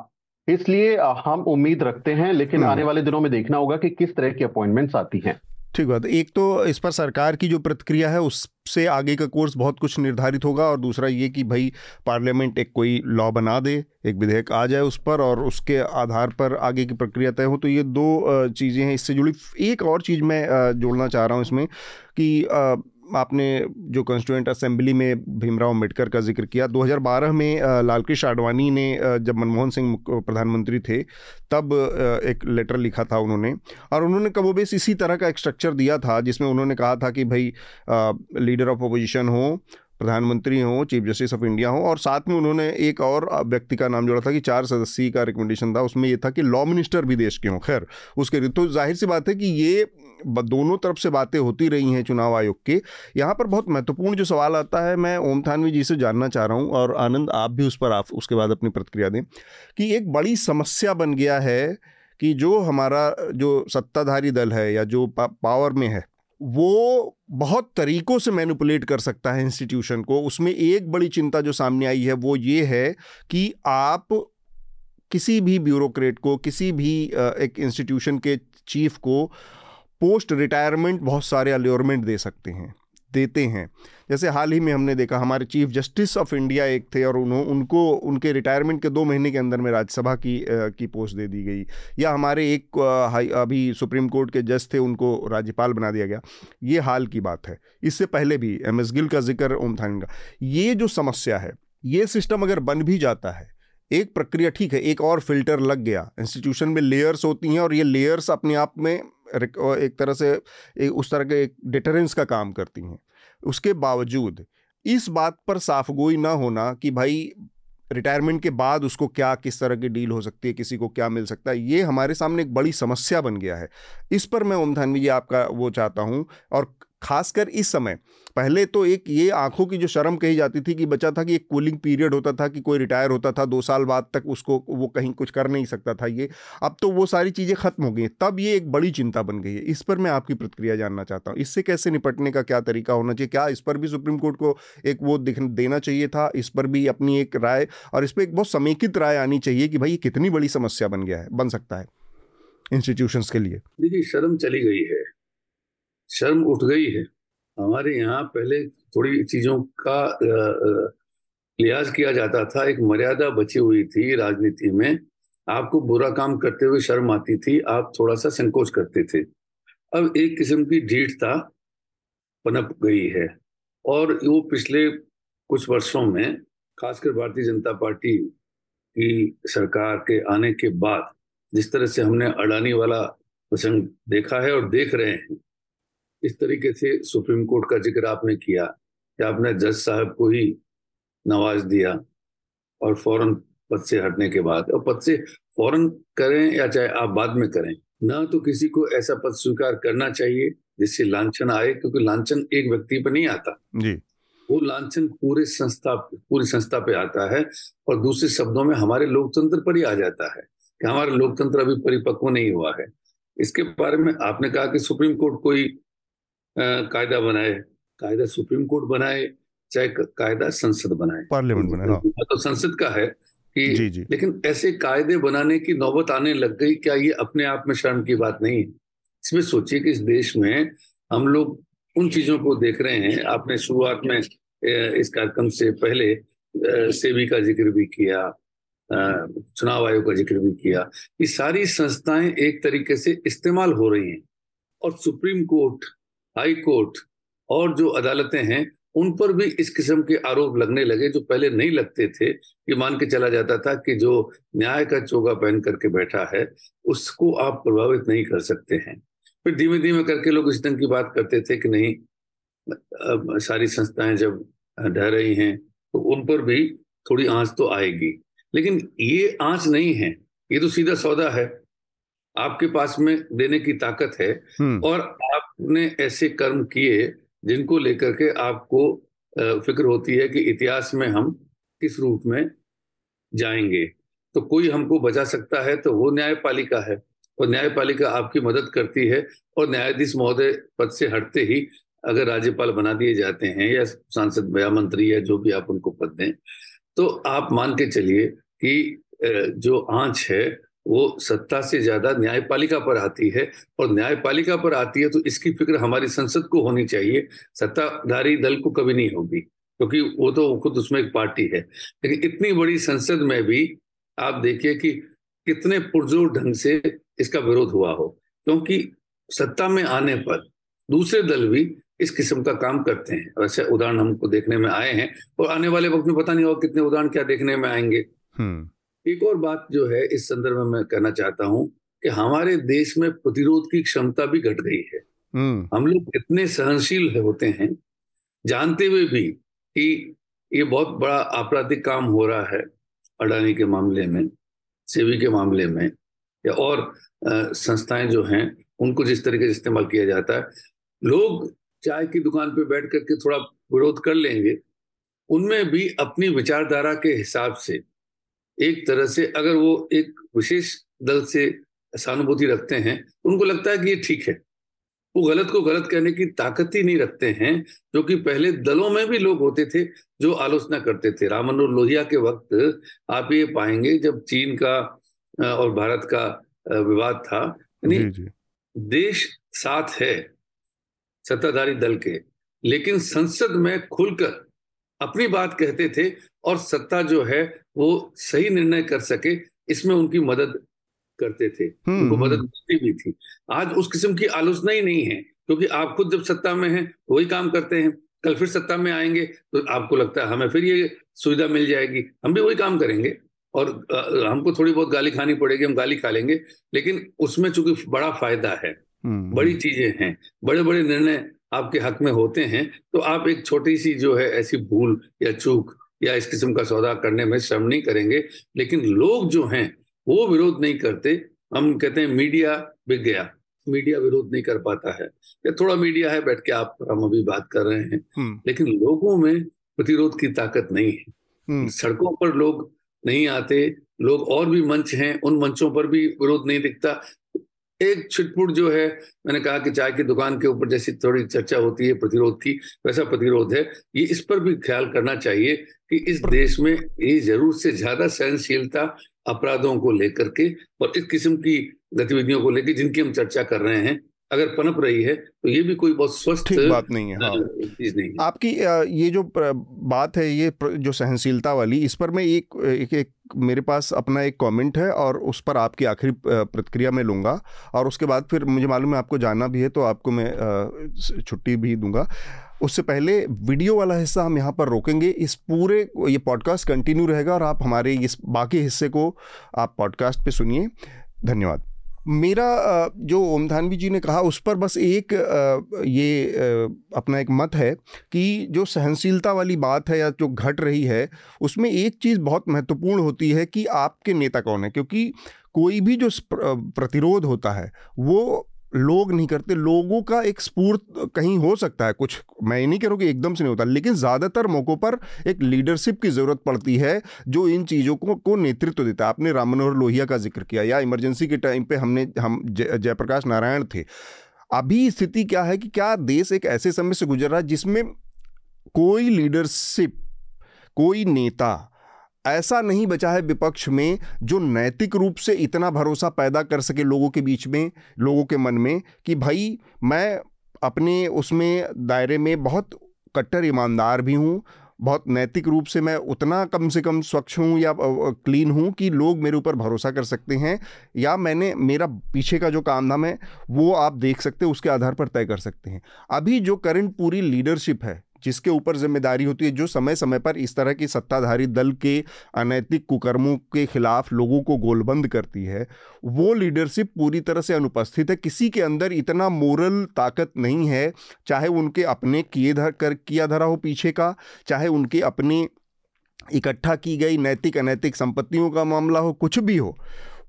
इसलिए हम उम्मीद रखते हैं लेकिन हम्म। आने वाले दिनों में देखना होगा कि किस तरह की अपॉइंटमेंट्स आती हैं। ठीक बात एक तो इस पर सरकार की जो प्रतिक्रिया है उससे आगे का कोर्स बहुत कुछ निर्धारित होगा और दूसरा ये कि भाई पार्लियामेंट एक कोई लॉ बना दे एक विधेयक आ जाए उस पर और उसके आधार पर आगे की प्रक्रिया तय हो तो ये दो चीज़ें हैं। इससे जुड़ी एक और चीज़ मैं जोड़ना चाह रहा हूँ इसमें कि आपने जो कॉन्स्टिट्यूंट असेंबली में भीमराव अंबेडकर का ज़िक्र किया 2012 में लालकृष्ण आडवाणी ने जब मनमोहन सिंह प्रधानमंत्री थे, तब एक लेटर लिखा था उन्होंने और उन्होंने कबोबेस इसी तरह का एक स्ट्रक्चर दिया था जिसमें उन्होंने कहा था कि भाई लीडर ऑफ़ अपोजिशन हो प्रधानमंत्री हों, चीफ जस्टिस ऑफ़ इंडिया हों, और साथ में उन्होंने एक और व्यक्ति का नाम जोड़ा था कि चार सदस्यीय का रिकमेंडेशन था। उसमें ये था कि लॉ मिनिस्टर भी देश के हों। खैर, उसके तो ज़ाहिर सी बात है कि ये दोनों तरफ़ से बातें होती रही हैं चुनाव आयोग के। यहाँ पर बहुत महत्वपूर्ण जो सवाल आता है, मैं ओम थानवी जी से जानना चाह रहा हूँ, और आनंद, आप भी उस पर, आप उसके बाद अपनी प्रतिक्रिया दें कि एक बड़ी समस्या बन गया है कि जो हमारा जो सत्ताधारी दल है या जो पावर में है वो बहुत तरीकों से मैनिपुलेट कर सकता है इंस्टीट्यूशन को। उसमें एक बड़ी चिंता जो सामने आई है वो ये है कि आप किसी भी ब्यूरोक्रेट को, किसी भी एक इंस्टीट्यूशन के चीफ को पोस्ट रिटायरमेंट बहुत सारे अल्योरमेंट दे सकते हैं। देते हैं। जैसे हाल ही में हमने देखा हमारे चीफ जस्टिस ऑफ़ इंडिया एक थे और उन्हों उनको उनके रिटायरमेंट के दो महीने के अंदर में राज्यसभा की आ, की पोस्ट दे दी गई। या हमारे एक हाई अभी सुप्रीम कोर्ट के जज थे उनको राज्यपाल बना दिया गया। ये हाल की बात है। इससे पहले भी एम एस गिल का ज़िक्र ओम थान का ये जो समस्या है ये सिस्टम अगर बन भी जाता है एक प्रक्रिया ठीक है एक और फ़िल्टर लग गया। इंस्टीट्यूशन में लेयर्स होती हैं और ये लेयर्स अपने आप में एक तरह से एक उस तरह के एक डिटरेंस का काम करती हैं। उसके बावजूद, इस बात पर साफ़ गोई ना होना कि भाई रिटायरमेंट के बाद उसको क्या, किस तरह की डील हो सकती है, किसी को क्या मिल सकता है, ये हमारे सामने एक बड़ी समस्या बन गया है। इस पर मैं ओम धानवी जी आपका वो चाहता हूँ और खासकर इस समय। पहले तो एक ये आँखों की जो शर्म कही जाती थी कि बचा था कि एक कूलिंग पीरियड होता था कि कोई रिटायर होता था, दो साल बाद तक उसको वो कहीं कुछ कर नहीं सकता था ये। अब तो वो सारी चीज़ें खत्म हो गई तब ये एक बड़ी चिंता बन गई है। इस पर मैं आपकी प्रतिक्रिया जानना चाहता हूँ। इससे कैसे निपटने का क्या तरीका होना चाहिए? क्या इस पर भी सुप्रीम कोर्ट को एक वो देना चाहिए था? इस पर भी अपनी एक राय और इस पर एक बहुत समेकित राय आनी चाहिए कि भाई ये कितनी बड़ी समस्या बन गया है, बन सकता है इंस्टीट्यूशंस के लिए। देखिए, शर्म चली गई है। शर्म उठ गई है। हमारे यहाँ पहले थोड़ी चीज़ों का लिहाज किया जाता था। एक मर्यादा बची हुई थी राजनीति में। आपको बुरा काम करते हुए शर्म आती थी, आप थोड़ा सा संकोच करते थे। अब एक किस्म की ढीठता पनप गई है और वो पिछले कुछ वर्षों में खासकर भारतीय जनता पार्टी की सरकार के आने के बाद जिस तरह से हमने अडानी वाला प्रसंग देखा है और देख रहे हैं इस तरीके से सुप्रीम कोर्ट का ज़िक्र आपने किया कि आपने जज साहब को ही नवाज़ दिया और फ़ौरन पद से हटने के बाद। और पद से फ़ौरन करें या चाहे आप बाद में करें ना तो किसी को ऐसा पद स्वीकार करना चाहिए जिससे लांछन आए क्योंकि लांछन एक व्यक्ति पर नहीं आता। जी। वो लांछन पूरे संस्था पूरी संस्था पे आता है और दूसरे शब्दों में हमारे लोकतंत्र पर ही आ जाता है कि हमारा लोकतंत्र अभी परिपक्व नहीं हुआ है। इसके बारे में आपने कहा कि सुप्रीम कोर्ट कोई कायदा बनाए कायदा सुप्रीम कोर्ट बनाए चाहे कायदा संसद बनाए। पार्लियामेंट बनाए हाँ। तो संसद का है कि जी जी। लेकिन ऐसे कायदे बनाने की नौबत आने लग गई क्या ये अपने आप में शर्म की बात नहीं? है इसमें सोचिए कि इस देश में हम लोग उन चीज़ों को देख रहे हैं। आपने शुरुआत में इस कार्यक्रम से पहले सेवी का ज़िक्र भी किया चुनाव आयोग का ज़िक्र भी किया। ये सारी संस्थाएँ एक तरीके से इस्तेमाल हो रही हैं और सुप्रीम कोर्ट हाई कोर्ट और जो अदालतें हैं उन पर भी इस किस्म के आरोप लगने लगे जो पहले नहीं लगते थे कि मान के चला जाता था कि जो न्याय का चोगा पहन करके बैठा है उसको आप प्रभावित नहीं कर सकते हैं। फिर धीमे धीमे करके लोग इस ढंग की बात करते थे कि नहीं अब सारी संस्थाएँ जब ढह रही हैं तो उन पर भी थोड़ी आँच तो आएगी। लेकिन ये आँच नहीं है ये तो सीधा सौदा है। आपके पास में देने की ताकत है हम्म। और आपने ऐसे कर्म किए जिनको लेकर के आपको फ़िक्र होती है कि इतिहास में हम किस रूप में जाएँगे। तो कोई हमको बचा सकता है तो वो न्यायपालिका है और न्यायपालिका आपकी मदद करती है और न्यायाधीश महोदय पद से हटते ही अगर राज्यपाल बना दिए जाते हैं या सांसद या मंत्री या जो भी आप उनको पद दें तो आप मान के चलिए कि जो आँच है वो सत्ता से ज़्यादा न्यायपालिका पर आती है और न्यायपालिका पर आती है तो इसकी फ़िक्र हमारी संसद को होनी चाहिए। सत्ताधारी दल को कभी नहीं होगी, क्योंकि वो तो खुद उसमें एक पार्टी है। लेकिन इतनी बड़ी संसद में भी आप देखिए कि कितने पुरजोर ढंग से इसका विरोध हुआ हो, क्योंकि सत्ता में आने पर दूसरे दल भी इस किस्म का काम करते हैं। वैसे उदाहरण हमको देखने में आए हैं और आने वाले वक्त में पता नहीं होगा कितने उदाहरण क्या देखने में आएँगे। हम्म। एक और बात जो है इस संदर्भ में मैं कहना चाहता हूँ कि हमारे देश में प्रतिरोध की क्षमता भी घट गई है हम्म। हम लोग इतने सहनशील होते हैं जानते हुए भी कि ये बहुत बड़ा आपराधिक काम हो रहा है अडानी के मामले में सेवी के मामले में या और संस्थाएँ जो हैं उनको जिस तरीके से इस्तेमाल किया जाता है लोग चाय की दुकान पे बैठ करके थोड़ा विरोध कर लेंगे उनमें भी अपनी विचारधारा के हिसाब से एक तरह से अगर वो एक विशेष दल से सहानुभूति रखते हैं उनको लगता है कि ये ठीक है। वो गलत को गलत कहने की ताकत ही नहीं रखते हैं जो कि पहले दलों में भी लोग होते थे जो आलोचना करते थे। राम मनोहर लोहिया के वक्त आप ये पाएँगे जब चीन का और भारत का विवाद था यानी देश साथ है सत्ताधारी दल के लेकिन संसद में खुलकर अपनी बात कहते थे और सत्ता जो है वो सही निर्णय कर सके इसमें उनकी मदद करते थे। हम्म, उनको मदद हम्म। मिलती भी थी। आज उस किस्म की आलोचना ही नहीं है क्योंकि आप खुद जब सत्ता में हैं वही काम करते हैं। कल फिर सत्ता में आएँगे तो आपको लगता है हमें फिर ये सुविधा मिल जाएगी। हम भी वही काम करेंगे और हमको थोड़ी बहुत गाली खानी पड़ेगी हम गाली खा लेंगे लेकिन उसमें चूँकि बड़ा फ़ायदा है हम्म, बड़ी चीज़ें हैं बड़े बड़े निर्णय आपके हक में होते हैं तो आप एक छोटी सी जो है ऐसी भूल या चूक या इस किस्म का सौदा करने में श्रम नहीं करेंगे लेकिन लोग जो हैं वो विरोध नहीं करते। हम कहते हैं मीडिया बिक गया। मीडिया विरोध नहीं कर पाता है। या थोड़ा मीडिया है बैठ के आप हम अभी बात कर रहे हैं। हम्म। लेकिन लोगों में प्रतिरोध की ताकत नहीं है। हम्म। सड़कों पर लोग नहीं आते लोग और भी मंच हैं उन मंचों पर भी विरोध नहीं दिखता। एक छिटपुट जो है, मैंने कहा कि चाय की दुकान के ऊपर जैसी थोड़ी चर्चा होती है, प्रतिरोध की, वैसा प्रतिरोध है। ये इस पर भी ख्याल करना चाहिए कि इस देश में ये ज़रूर से ज़्यादा सहनशीलता अपराधों को लेकर के और इस किस्म की गतिविधियों को लेकर जिनकी हम चर्चा कर रहे हैं अगर पनप रही है तो ये भी कोई बहुत स्वस्थ बात नहीं है हाँ। चीज़ नहीं है। आपकी ये जो बात है ये जो सहनशीलता वाली इस पर मैं एक एक, एक मेरे पास अपना एक कमेंट है और उस पर आपकी आखिरी प्रतिक्रिया मैं लूँगा और उसके बाद फिर मुझे मालूम है आपको जाना भी है तो आपको मैं छुट्टी भी दूँगा। उससे पहले वीडियो वाला हिस्सा हम यहाँ पर रोकेंगे इस पूरे ये पॉडकास्ट कंटिन्यू रहेगा और आप हमारे इस बाकी हिस्से को आप पॉडकास्ट पे सुनिए। धन्यवाद। मेरा जो ओम धानवी जी ने कहा, उस पर बस एक ये अपना एक मत है कि जो सहनशीलता वाली बात है या जो घट रही है, उसमें एक चीज़ बहुत महत्वपूर्ण होती है कि आपके नेता कौन है? क्योंकि कोई भी जो प्रतिरोध होता है, वो लोग नहीं करते, लोगों का एक स्पूर्त कहीं हो सकता है। कुछ, मैं ये नहीं कह रहा कि एकदम से नहीं होता, लेकिन ज़्यादातर मौक़ों पर एक लीडरशिप की ज़रूरत पड़ती है, जो इन चीज़ों को को नेतृत्व देता है। आपने राम मनोहर लोहिया का ज़िक्र किया, या इमरजेंसी के टाइम पे हमने, हम जयप्रकाश नारायण थे। अभी स्थिति क्या है कि क्या देश एक ऐसे समय से गुजर रहा है जिसमें कोई लीडरशिप कोई नेता ऐसा नहीं बचा है विपक्ष में जो नैतिक रूप से इतना भरोसा पैदा कर सके लोगों के बीच में, लोगों के मन में कि भाई, मैं अपने उसमें दायरे में बहुत कट्टर ईमानदार भी हूँ, बहुत नैतिक रूप से मैं उतना कम से कम स्वच्छ हूँ या क्लीन हूँ कि लोग मेरे ऊपर भरोसा कर सकते हैं या मैंने, मेरा पीछे का जो काम धाम है, वो आप देख सकते हैं, उसके आधार पर तय कर सकते हैं। अभी जो करंट पूरी लीडरशिप है जिसके ऊपर ज़िम्मेदारी होती है, जो समय समय पर इस तरह की सत्ताधारी दल के अनैतिक कुकर्मों के खिलाफ लोगों को गोलबंद करती है, वो लीडरशिप पूरी तरह से अनुपस्थित है। किसी के अंदर इतना मोरल ताकत नहीं है, चाहे उनके अपने किए धर, कर, किया धरा हो पीछे का, चाहे उनके अपने इकट्ठा की गई नैतिक अनैतिक संपत्तियों का मामला हो, कुछ भी हो,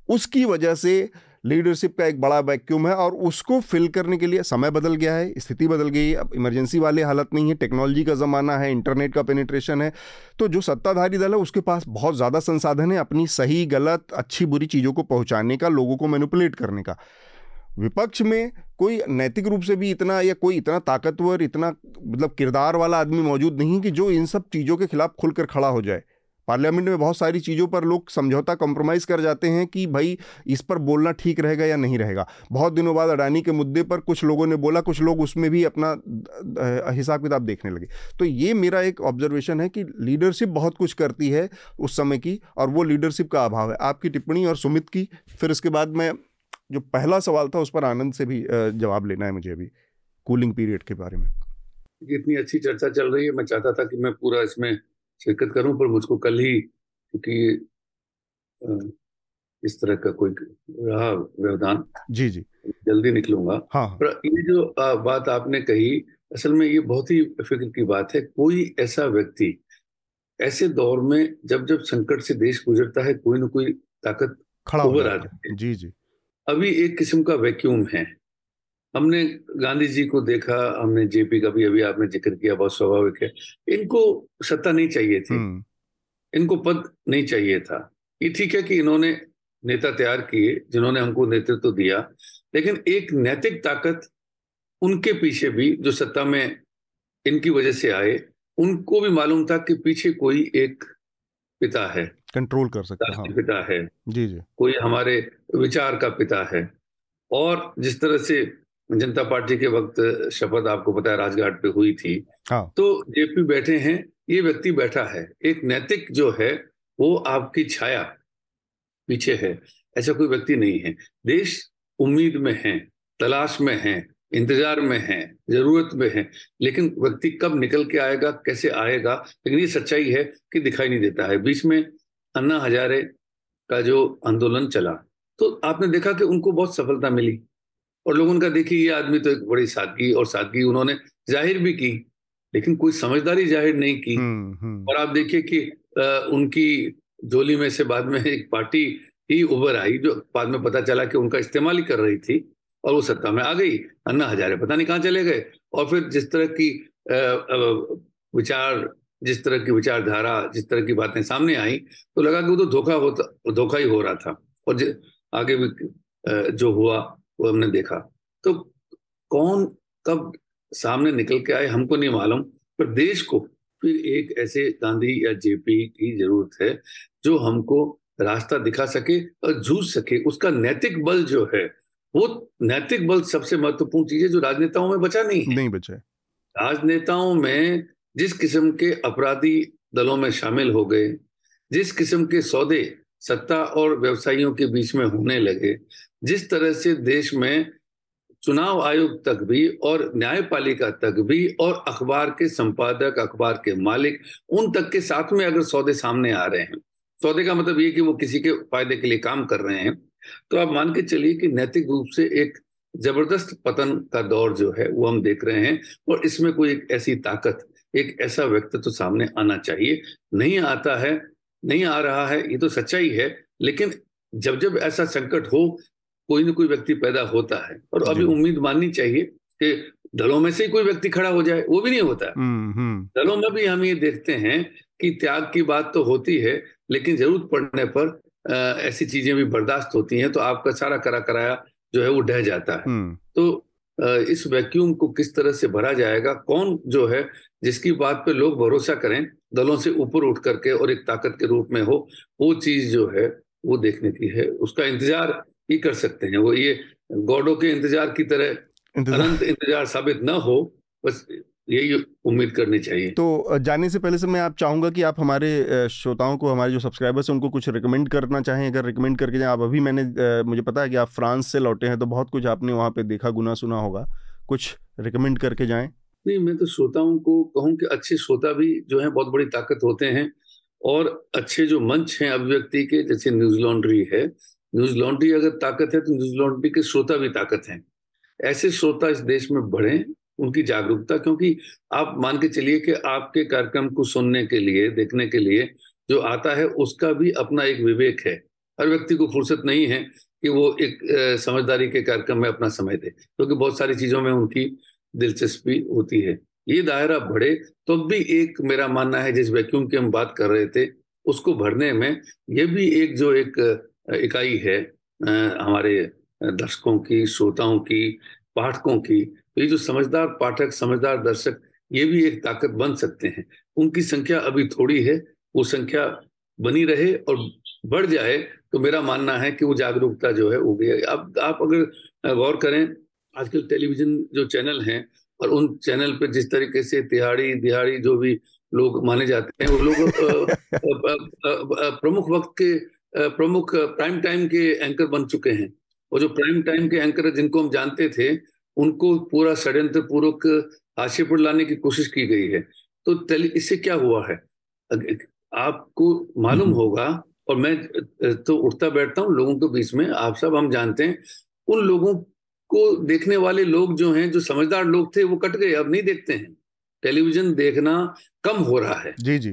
उसकी वजह से लीडरशिप का एक बड़ा वैक्यूम है और उसको फिल करने के लिए समय बदल गया है, स्थिति बदल गई है। अब इमरजेंसी वाली हालत नहीं है, टेक्नोलॉजी का ज़माना है, इंटरनेट का पेनिट्रेशन है तो जो सत्ताधारी दल है उसके पास बहुत ज़्यादा संसाधन है अपनी सही, गलत, अच्छी, बुरी चीज़ों को पहुँचाने का, लोगों को मैनुपुलेट करने का। विपक्ष में कोई नैतिक रूप से भी इतना या कोई इतना ताकतवर, इतना मतलब किरदार वाला आदमी मौजूद नहीं कि जो इन सब चीज़ों के खिलाफ खुलकर खड़ा हो जाए। पार्लियामेंट में बहुत सारी चीज़ों पर लोग समझौता कॉम्प्रोमाइज़ कर जाते हैं कि भाई, इस पर बोलना ठीक रहेगा या नहीं रहेगा। बहुत दिनों बाद अडानी के मुद्दे पर कुछ लोगों ने बोला, कुछ लोग उसमें भी अपना हिसाब किताब देखने लगे। तो ये मेरा एक ऑब्जर्वेशन है कि लीडरशिप बहुत कुछ करती है उस समय की और वो लीडरशिप का अभाव है। आपकी टिप्पणी और सुमित की, फिर उसके बाद मैं जो पहला सवाल था उस पर आनंद से भी जवाब लेना है मुझे अभी कूलिंग पीरियड के बारे में। इतनी अच्छी चर्चा चल रही है। मैं चाहता था कि मैं पूरा इसमें शिरकत करूँ पर मुझको कल ही क्योंकि इस तरह का कोई रहा व्यवधान जी जी। जल्दी निकलूँगा। हाँ, हाँ। पर ये जो बात आपने कही असल में ये बहुत ही फ़िक्र की बात है कोई ऐसा व्यक्ति ऐसे दौर में जब जब संकट से देश गुजरता है कोई ना कोई ताकत खड़ा उभर आती है। जी जी। अभी एक किस्म का वैक्यूम है। हमने गांधी जी को देखा हमने जेपी का भी अभी आपने ज़िक्र किया बहुत स्वाभाविक है। इनको सत्ता नहीं चाहिए थी। हम्म। इनको पद नहीं चाहिए था। ये ठीक है कि इन्होंने नेता तैयार किए जिन्होंने हमको नेतृत्व तो दिया लेकिन एक नैतिक ताकत उनके पीछे भी जो सत्ता में इनकी वजह से आए उनको भी मालूम था कि पीछे कोई एक पिता है। कंट्रोल कर सकता हाँ। पिता है। जी जी। कोई हमारे विचार का पिता है। और जिस तरह से जनता पार्टी के वक्त शपथ आपको पता है राजघाट पे हुई थी। हाँ। तो जेपी बैठे हैं ये व्यक्ति बैठा है एक नैतिक जो है वो आपकी छाया पीछे है ऐसा कोई व्यक्ति नहीं है। देश उम्मीद में है तलाश में है इंतज़ार में है ज़रूरत में है लेकिन व्यक्ति कब निकल के आएगा कैसे आएगा लेकिन ये सच्चाई है कि दिखाई नहीं देता है। बीच में अन्ना हजारे का जो आंदोलन चला तो आपने देखा कि उनको बहुत सफलता मिली। और लोगों का देखिए ये आदमी तो एक बड़ी सादगी और सादगी उन्होंने ज़ाहिर भी की लेकिन कोई समझदारी ज़ाहिर नहीं की। हम्म, हम्म। और आप देखिए कि आ, उनकी जोली में से बाद में एक पार्टी ही उभर आई जो बाद में पता चला कि उनका इस्तेमाल ही कर रही थी और वो सत्ता में आ गई अन्ना हजारे पता नहीं कहाँ चले गए। और फिर जिस तरह की विचार जिस तरह की विचारधारा जिस तरह की बातें सामने आई तो लगा कि वो तो धोखा होता धोखा ही हो रहा था। और आगे भी जो हुआ वो हमने देखा। तो कौन कब सामने निकल के आए हमको नहीं मालूम पर देश को फिर एक ऐसे गांधी या जेपी की ज़रूरत है जो हमको रास्ता दिखा सके और जूझ सके। उसका नैतिक बल जो है वो नैतिक बल सबसे महत्वपूर्ण चीज़ है जो राजनेताओं में बचा नहीं है। नहीं बचा राजनेताओं में जिस किस्म के अपराधी दलों में शामिल हो गए जिस किस्म के सौदे सत्ता और व्यवसायियों के बीच में होने लगे जिस तरह से देश में चुनाव आयोग तक भी और न्यायपालिका तक भी और अखबार के संपादक, अखबार के मालिक, उन तक के साथ में अगर सौदे सामने आ रहे हैं, सौदे का मतलब ये कि वो किसी के फ़ायदे के लिए काम कर रहे हैं तो आप मान के चलिए कि नैतिक रूप से एक ज़बरदस्त पतन का दौर जो है, वो हम देख रहे हैं और इसमें कोई एक ऐसी ताकत, एक ऐसा व्यक्तित्व तो सामने आना चाहिए। नहीं आता है, नहीं आ रहा है, ये तो सच्चाई है, लेकिन जब जब ऐसा संकट हो कोई ना कोई व्यक्ति पैदा होता है। और अभी उम्मीद माननी चाहिए कि दलों में से ही कोई व्यक्ति खड़ा हो जाए वो भी नहीं होता है। हम्म, हम्म। दलों में भी हम ये देखते हैं कि त्याग की बात तो होती है लेकिन ज़रूरत पड़ने पर ऐसी चीज़ें भी बर्दाश्त होती हैं तो आपका सारा करा कराया जो है वो ढह जाता है। हम्म। तो इस वैक्यूम को किस तरह से भरा जाएगा कौन जो है जिसकी बात पे लोग भरोसा करें दलों से ऊपर उठ करके और एक ताकत के रूप में हो वो चीज़ जो है वो देखने की है। उसका इंतज़ार ही कर सकते हैं। वो ये गॉडो के इंतज़ार की तरह अनंत इंतज़ार साबित न हो बस यही उम्मीद करनी चाहिए। तो जाने से पहले से मैं आप चाहूँगा कि आप हमारे श्रोताओं को हमारे जो सब्सक्राइबर्स हैं उनको कुछ रिकमेंड करना चाहें। अगर रिकमेंड करके जाएँ आप अभी मैंने मुझे पता है कि आप फ्रांस से लौटे हैं तो बहुत कुछ आपने वहाँ पे देखा गुना सुना होगा। कुछ रिकमेंड करके जाएँ। नहीं मैं तो श्रोताओं को कहूँ कि अच्छे श्रोता भी जो है बहुत बड़ी ताकत होते हैं और अच्छे जो मंच हैं अभिव्यक्ति के जैसे न्यूज़ लॉन्ड्री है न्यूज़ लॉन्ड्री अगर ताकत है तो न्यूज़ लॉन्ड्री के श्रोता भी ताकत हैं। ऐसे श्रोता इस देश में बढ़े, उनकी जागरूकता, क्योंकि आप मान के चलिए कि आपके कार्यक्रम को सुनने के लिए, देखने के लिए जो आता है, उसका भी अपना एक विवेक है। हर व्यक्ति को फुर्सत नहीं है कि वो एक समझदारी के कार्यक्रम में अपना समय दे, क्योंकि तो बहुत सारी चीज़ों में उनकी दिलचस्पी होती है। ये दायरा बढ़े तो भी एक मेरा मानना है, जिस वैक्यूम की हम बात कर रहे थे, उसको भरने में ये भी एक जो एक इकाई है हमारे दर्शकों की, श्रोताओं की, पाठकों की। ये जो समझदार पाठक, समझदार दर्शक, ये भी एक ताकत बन सकते हैं। उनकी संख्या अभी थोड़ी है, वो संख्या बनी रहे और बढ़ जाए तो मेरा मानना है कि वो जागरूकता जो है, वो भी अब आप अगर गौर करें, आजकल टेलीविज़न जो चैनल हैं और उन चैनल पर जिस तरीके से तिहाड़ी, दिहाड़ी जो भी लोग माने जाते हैं, वो लोग प्रमुख वक्त के प्रमुख प्राइम टाइम के एंकर बन चुके हैं। और जो प्राइम टाइम के एंकर जिनको हम जानते थे उनको पूरा षड्यंत्र पूर्वक हाशिए पर लाने की कोशिश की गई है। तो इससे क्या हुआ है? आपको मालूम हम्म। होगा और मैं तो उठता बैठता हूँ लोगों के बीच में आप सब हम जानते हैं उन लोगों को देखने वाले लोग जो हैं जो समझदार लोग थे वो कट गए अब नहीं देखते हैं। टेलीविज़न देखना कम हो रहा है। जी जी।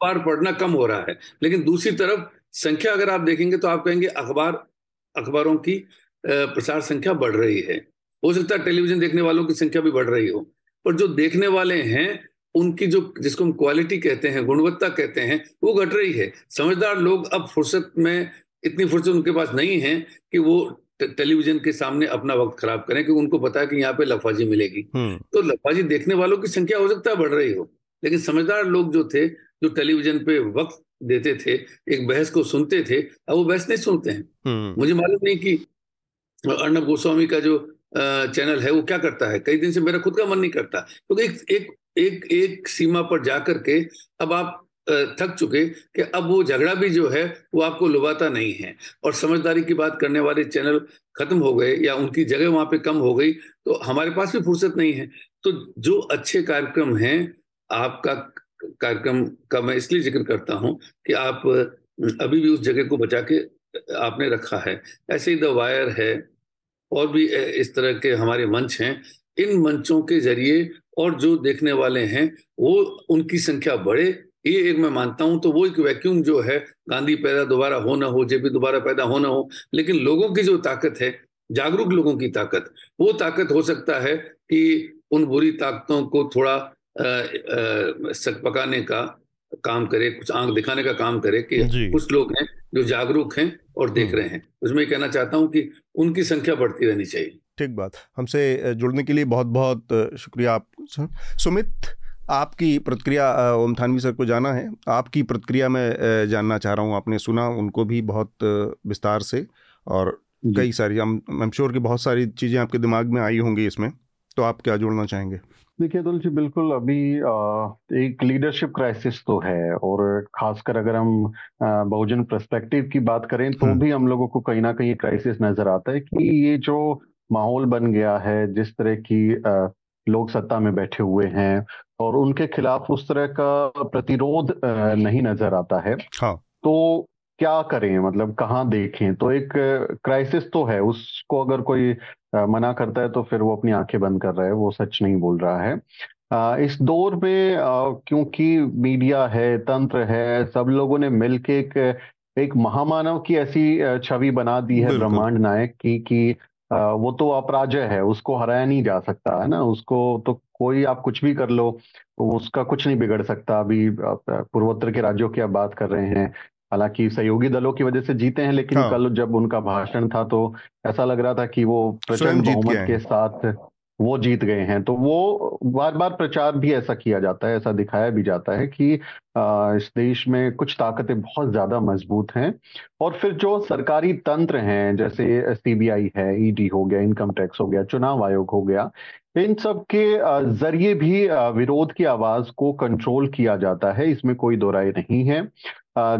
पार पढ़ना कम हो रहा है। लेकिन दूसरी तरफ़ संख्या अगर आप देखेंगे तो आप कहेंगे अखबार अखबारों की प्रसार संख्या बढ़ रही है। हो सकता है टेलीविज़न देखने वालों की संख्या भी बढ़ रही हो पर जो देखने वाले हैं उनकी जो जिसको हम क्वालिटी कहते हैं गुणवत्ता कहते हैं वो घट रही है। समझदार लोग अब फुर्सत में इतनी फुर्सत उनके पास नहीं है कि वो टेलीविज़न के सामने अपना वक्त खराब करें क्योंकि उनको पता है कि यहाँ पे लफाजी मिलेगी। हम्म। तो लफाजी देखने वालों की संख्या हो सकता है बढ़ रही हो लेकिन समझदार लोग जो थे जो टेलीविज़न पे वक्त देते थे एक बहस को सुनते थे अब वो बहस नहीं सुनते हैं। हम्म। मुझे मालूम नहीं कि अर्णब गोस्वामी का जो चैनल है वो क्या करता है? कई दिन से मेरा खुद का मन नहीं करता। क्योंकि तो एक एक एक एक सीमा पर जाकर के अब आप थक चुके कि अब वो झगड़ा भी जो है वो आपको लुभाता नहीं है। और समझदारी की बात करने वाले चैनल खत्म हो गए या उनकी जगह वहाँ पे कम हो गई तो हमारे पास भी फुर्सत नहीं है। तो जो अच्छे कार्यक्रम हैं आपका कार्यक्रम का मैं इसलिए ज़िक्र करता हूँ कि आप अभी भी उस जगह को बचा के आपने रखा है। ऐसे ही द वायर है, और भी इस तरह के हमारे मंच हैं। इन मंचों के ज़रिए और जो देखने वाले हैं, वो, उनकी संख्या बढ़े। ये एक मैं मानता हूँ तो वो एक वैक्यूम जो है, गांधी पैदा दोबारा हो ना हो, जेपी दोबारा पैदा हो ना हो, लेकिन लोगों की जो ताकत है, जागरूक लोगों की ताकत, वो ताकत हो सकता है कि उन बुरी ताकतों को थोड़ा सक पकाने का काम करे कुछ आँख दिखाने का काम करे कि कुछ लोग हैं जो जागरूक हैं और देख हम्म। रहे हैं। उसमें कहना चाहता हूँ कि उनकी संख्या बढ़ती रहनी चाहिए। ठीक बात। हमसे जुड़ने के लिए बहुत बहुत शुक्रिया आप सुमित आपकी प्रतिक्रिया ओम थानवी सर को जाना है। आपकी प्रतिक्रिया मैं जानना चाह रहा हूँ आपने सुना उनको भी बहुत विस्तार से और कई सारी हम एम श्योर कि बहुत सारी चीज़ें आपके दिमाग में आई होंगी इसमें। तो आप क्या जोड़ना चाहेंगे? देखिए अतुल जी बिल्कुल अभी एक लीडरशिप क्राइसिस तो है और खासकर अगर हम बहुजन पर्सपेक्टिव की बात करें तो हम्म। भी हम लोगों को कहीं ना कहीं क्राइसिस नज़र आता है कि ये जो माहौल बन गया है जिस तरह की लोग सत्ता में बैठे हुए हैं और उनके खिलाफ उस तरह का प्रतिरोध नहीं नज़र आता है हाँ. तो क्या करें? मतलब कहाँ देखें? तो एक क्राइसिस तो है। उसको अगर कोई मना करता है तो फिर वो अपनी आँखें बंद कर रहा है। वो सच नहीं बोल रहा है। इस दौर में क्योंकि मीडिया है तंत्र है सब लोगों ने मिलके एक एक महामानव की ऐसी छवि बना दी है ब्रह्मांड नायक की कि वो तो अपराजय है उसको हराया नहीं जा सकता है ना? उसको तो कोई आप कुछ भी कर लो उसका कुछ नहीं बिगड़ सकता। अभी पूर्वोत्तर के राज्यों की आप बात कर रहे हैं हालाँकि सहयोगी दलों की वजह से जीते हैं लेकिन हाँ। कल जब उनका भाषण था तो ऐसा लग रहा था कि वो प्रचंड बहुमत के साथ वो जीत गए हैं। तो वो बार बार प्रचार भी ऐसा किया जाता है ऐसा दिखाया भी जाता है कि इस देश में कुछ ताकतें बहुत ज़्यादा मज़बूत हैं। और फिर जो सरकारी तंत्र हैं जैसे सीबीआई है ईडी हो गया इनकम टैक्स हो गया चुनाव आयोग हो गया इन सब के ज़रिए भी विरोध की आवाज़ को कंट्रोल किया जाता है। इसमें कोई दो राय नहीं है।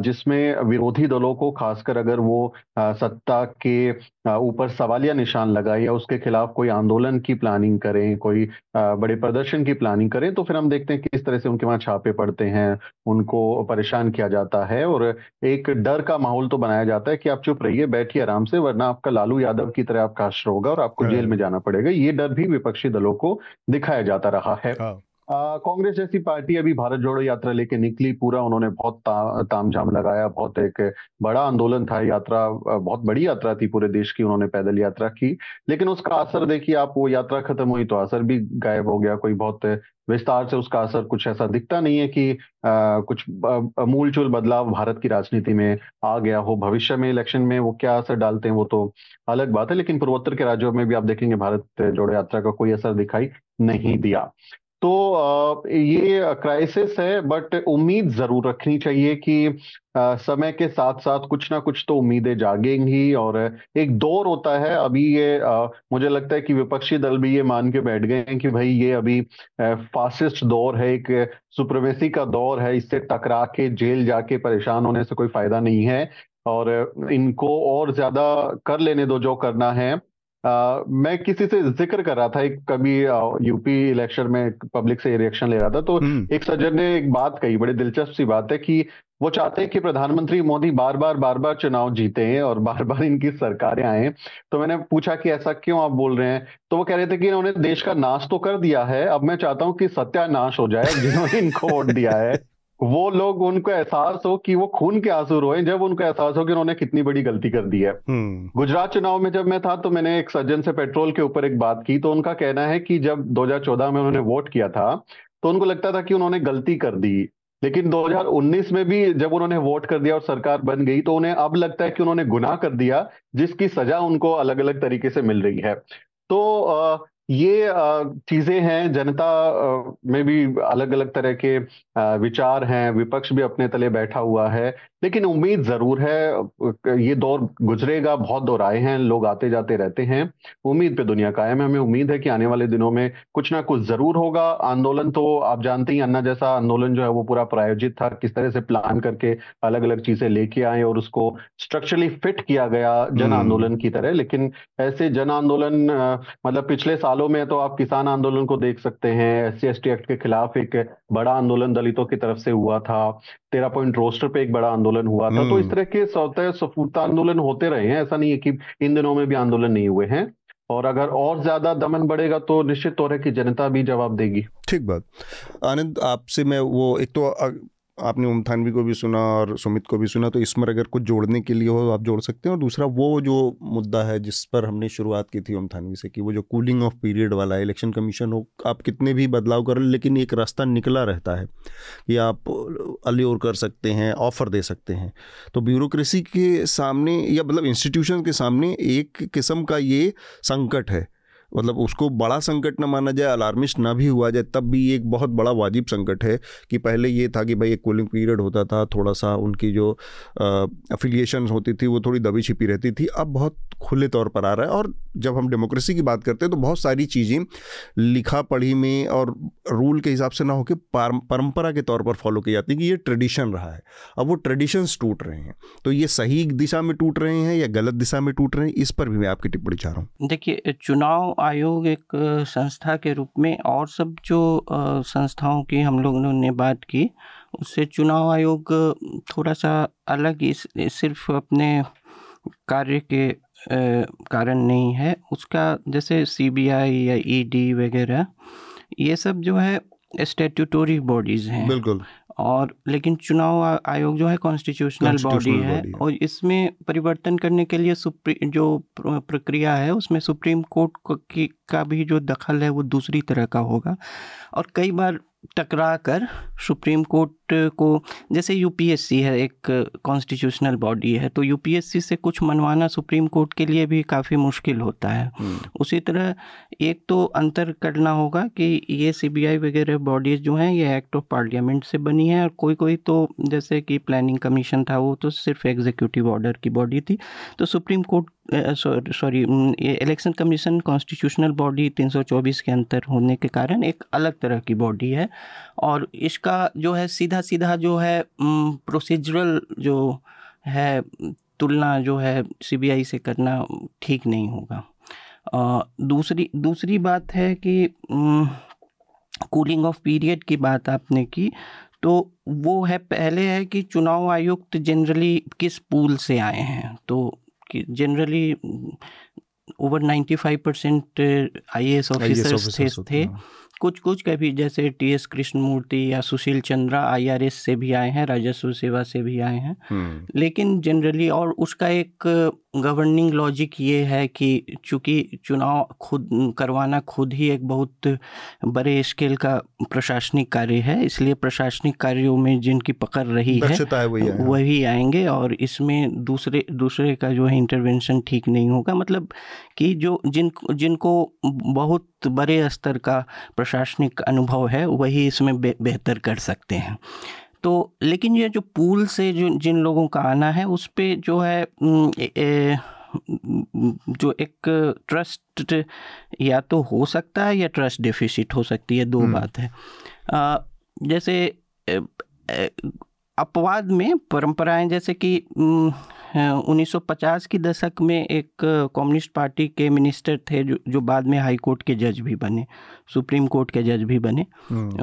जिसमें विरोधी दलों को खासकर अगर वो सत्ता के ऊपर सवालिया निशान लगाए या उसके खिलाफ कोई आंदोलन की प्लानिंग करें कोई बड़े प्रदर्शन की प्लानिंग करें तो फिर हम देखते हैं किस तरह से उनके वहाँ छापे पड़ते हैं उनको परेशान किया जाता है और एक डर का माहौल तो बनाया जाता है कि आप चुप रहिए बैठिए आराम से वरना आपका लालू यादव की तरह आपका आश्र होगा और आपको जेल में जाना पड़ेगा। ये डर भी विपक्षी दलों को दिखाया जाता रहा है। हाँ। कांग्रेस जैसी पार्टी अभी भारत जोड़ो यात्रा लेके निकली पूरा उन्होंने बहुत ता, तामझाम लगाया बहुत एक बड़ा आंदोलन था यात्रा बहुत बड़ी यात्रा थी पूरे देश की उन्होंने पैदल यात्रा की। लेकिन उसका असर देखिए आप वो यात्रा खत्म हुई तो असर भी गायब हो गया कोई बहुत विस्तार से उसका असर कुछ ऐसा दिखता नहीं है कि आ, कुछ मूल चूल बदलाव भारत की राजनीति में आ गया हो भविष्य में इलेक्शन में वो क्या असर डालते हैं वो तो अलग बात है लेकिन पूर्वोत्तर के राज्यों में भी आप देखेंगे भारत जोड़ो यात्रा का कोई असर दिखाई नहीं दिया। तो ये क्राइसिस है बट उम्मीद ज़रूर रखनी चाहिए कि समय के साथ साथ कुछ ना कुछ तो उम्मीदें जागेंगी और एक दौर होता है। अभी ये मुझे लगता है कि विपक्षी दल भी ये मान के बैठ गए हैं कि भाई ये अभी फासिस्ट दौर है, एक सुप्रवेसी का दौर है, इससे टकरा के, जेल जाके परेशान होने से कोई फ़ायदा नहीं है। और इनको और ज़्यादा कर लेने दो जो करना है। मैं किसी से ज़िक्र कर रहा था एक कभी यूपी इलेक्शन में पब्लिक से रिएक्शन ले रहा था तो हम्म। एक सज्जन ने एक बात कही बड़ी दिलचस्प सी बात है कि वो चाहते हैं कि प्रधानमंत्री मोदी बार बार बार बार चुनाव जीते हैं और बार बार इनकी सरकारें आए। तो मैंने पूछा कि ऐसा क्यों आप बोल रहे हैं? तो वो कह रहे थे कि इन्होंने देश का नाश तो कर दिया है अब मैं चाहता हूँ कि सत्यानाश हो जाए जिन्होंने इनको वोट दिया है। वो लोग उनको एहसास हो कि वो खून के आँसू रोए जब उनको एहसास हो कि उन्होंने कितनी बड़ी गलती कर दी है। हम्म। गुजरात चुनाव में जब मैं था तो मैंने एक सज्जन से पेट्रोल के ऊपर एक बात की तो उनका कहना है कि जब 2014 में उन्होंने वोट किया था तो उनको लगता था कि उन्होंने गलती कर दी। लेकिन 2019 में भी जब उन्होंने वोट कर दिया और सरकार बन गई तो उन्हें अब लगता है कि उन्होंने गुनाह कर दिया जिसकी सजा उनको अलग अलग तरीके से मिल रही है। तो ये चीज़ें हैं जनता में भी अलग अलग तरह के विचार हैं विपक्ष भी अपने तले बैठा हुआ है लेकिन उम्मीद ज़रूर है ये दौर गुजरेगा बहुत दौर आए हैं लोग आते जाते रहते हैं उम्मीद पे दुनिया कायम है हमें उम्मीद है कि आने वाले दिनों में कुछ ना कुछ ज़रूर होगा आंदोलन तो आप जानते ही अन्ना जैसा आंदोलन जो है वो पूरा प्रायोजित था किस तरह से प्लान करके अलग अलग चीज़ें लेके आए और उसको स्ट्रक्चरली फिट किया गया जन हम्म। आंदोलन की तरह लेकिन ऐसे जन आंदोलन मतलब पिछले सालों में तो आप किसान आंदोलन को देख सकते हैं। एस सी एक्ट के खिलाफ एक बड़ा आंदोलन दलितों की तरफ़ से हुआ था। तेरह पॉइंट रोस्टर पे एक बड़ा आंदोलन हुआ था। तो इस हम्म। तरह के सौते सफूरता आंदोलन होते रहे हैं। ऐसा नहीं है कि इन दिनों में भी आंदोलन नहीं हुए हैं। और अगर और ज़्यादा दमन बढ़ेगा तो निश्चित तौर है कि जनता भी जवाब देगी। ठीक बात। आनंद आपसे मैं वो एक तो आपने ओम थानवी को भी सुना और सुमित को भी सुना तो इसमें अगर कुछ जोड़ने के लिए हो तो आप जोड़ सकते हैं। और दूसरा, वो जो मुद्दा है जिस पर हमने शुरुआत की थी ओम थानवी से, कि वो जो कूलिंग ऑफ़ पीरियड वाला है इलेक्शन कमीशन हो, आप कितने भी बदलाव कर लेकिन एक रास्ता निकला रहता है कि आप अल्योर कर सकते हैं, ऑफ़र दे सकते हैं। तो ब्यूरोक्रेसी के सामने या मतलब इंस्टीट्यूशन के सामने एक किस्म का ये संकट है मतलब उसको बड़ा संकट ना माना जाए अलार्मिस्ट ना भी हुआ जाए, तब भी एक बहुत बड़ा वाजिब संकट है कि पहले ये था कि भाई एक कूलिंग पीरियड होता था थोड़ा सा उनकी जो अफिलिएशन होती थी वो थोड़ी दबी छिपी रहती थी, अब बहुत खुले तौर पर आ रहा है और जब हम डेमोक्रेसी की बात करते हैं तो बहुत सारी चीज़ें लिखा पढ़ी में और रूल के हिसाब से ना होकर परंपरा के तौर पर फॉलो की जाती है कि ये ट्रेडिशन रहा है। अब वो ट्रेडिशंस टूट रहे हैं तो ये सही दिशा में टूट रहे हैं या गलत दिशा में टूट रहे हैं, इस पर भी मैं आपकी टिप्पणी चाह रहा हूँ। देखिए, चुनाव आयोग एक संस्था के रूप में और सब जो संस्थाओं की हम लोगों ने बात की, उससे चुनाव आयोग थोड़ा सा अलग इस सिर्फ़ अपने कार्य के कारण नहीं है। उसका जैसे सीबीआई या ईडी वगैरह, ये सब जो है स्टेट्यूटरी बॉडीज़ हैं। बिल्कुल। और लेकिन चुनाव आयोग जो है कॉन्स्टिट्यूशनल बॉडी है और इसमें परिवर्तन करने के लिए सुप्रीम जो प्रक्रिया है उसमें सुप्रीम कोर्ट की का भी जो दखल है वो दूसरी तरह का होगा। और कई बार टकरा कर सुप्रीम कोर्ट को जैसे यूपीएससी है एक कॉन्स्टिट्यूशनल बॉडी है तो यूपीएससी से कुछ मनवाना सुप्रीम कोर्ट के लिए भी काफ़ी मुश्किल होता है हम्म। उसी तरह एक तो अंतर करना होगा कि ये सीबीआई वगैरह बॉडीज़ जो हैं ये एक्ट ऑफ़ पार्लियामेंट से बनी है और कोई कोई तो जैसे कि प्लानिंग कमीशन था वो तो सिर्फ़ एग्जीक्यूटिव ऑर्डर की बॉडी थी तो supreme court sorry election commission constitutional body 324 के अंतर होने के कारण एक अलग तरह की बॉडी है और इसका जो है सीधा सीधा जो है प्रोसीजरल जो है, तुलना जो है सीबीआई से करना ठीक नहीं होगा। दूसरी दूसरी बात है कि कूलिंग ऑफ़ पीरियड की बात आपने की तो वो है पहले है कि चुनाव आयुक्त जनरली किस पूल से आए हैं? तो कि generally over ninety five percent I A officers थे कुछ कुछ कभी जैसे टी एस कृष्णमूर्ति या सुशील चंद्रा आईआरएस से भी आए हैं राजस्व सेवा से भी आए हैं। हम्म। लेकिन जनरली और उसका एक गवर्निंग लॉजिक ये है कि चूँकि चुनाव खुद करवाना खुद ही एक बहुत बड़े स्केल का प्रशासनिक कार्य है इसलिए प्रशासनिक कार्यों में जिनकी पकड़ रही है, है वही, वही आएँगे और इसमें दूसरे दूसरे का जो है इंटरवेंशन ठीक नहीं होगा। मतलब कि जो जिन जिनको बहुत बड़े स्तर का प्रशासनिक अनुभव है वही इसमें बे, बेहतर कर सकते हैं। तो लेकिन ये जो पूल से जो जिन लोगों का आना है उस पर जो है ए, ए, जो एक ट्रस्ट या तो हो सकता है या ट्रस्ट डिफिसिट हो सकती है दो बात है। आ, जैसे अपवाद में परंपराएँ जैसे कि 1950 की दशक में एक कम्युनिस्ट पार्टी के मिनिस्टर थे जो जो बाद में हाई कोर्ट के जज भी बने सुप्रीम कोर्ट के जज भी बने।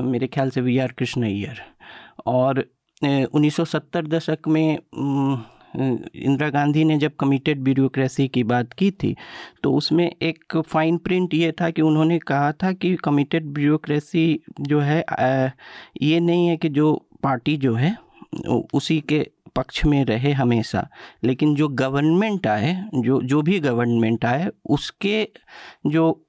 मेरे ख्याल से वी आर कृष्ण अय्यर और 1970 दशक में इंदिरा गांधी ने जब कमिटेड ब्यूरोक्रेसी की बात की थी तो उसमें एक फाइन प्रिंट ये था कि उन्होंने कहा था कि कमिटेड ब्यूरोक्रेसी जो है ये नहीं है कि जो पार्टी जो है उसी के पक्ष में रहे हमेशा। लेकिन जो गवर्नमेंट आए जो जो भी गवर्नमेंट आए उसके जो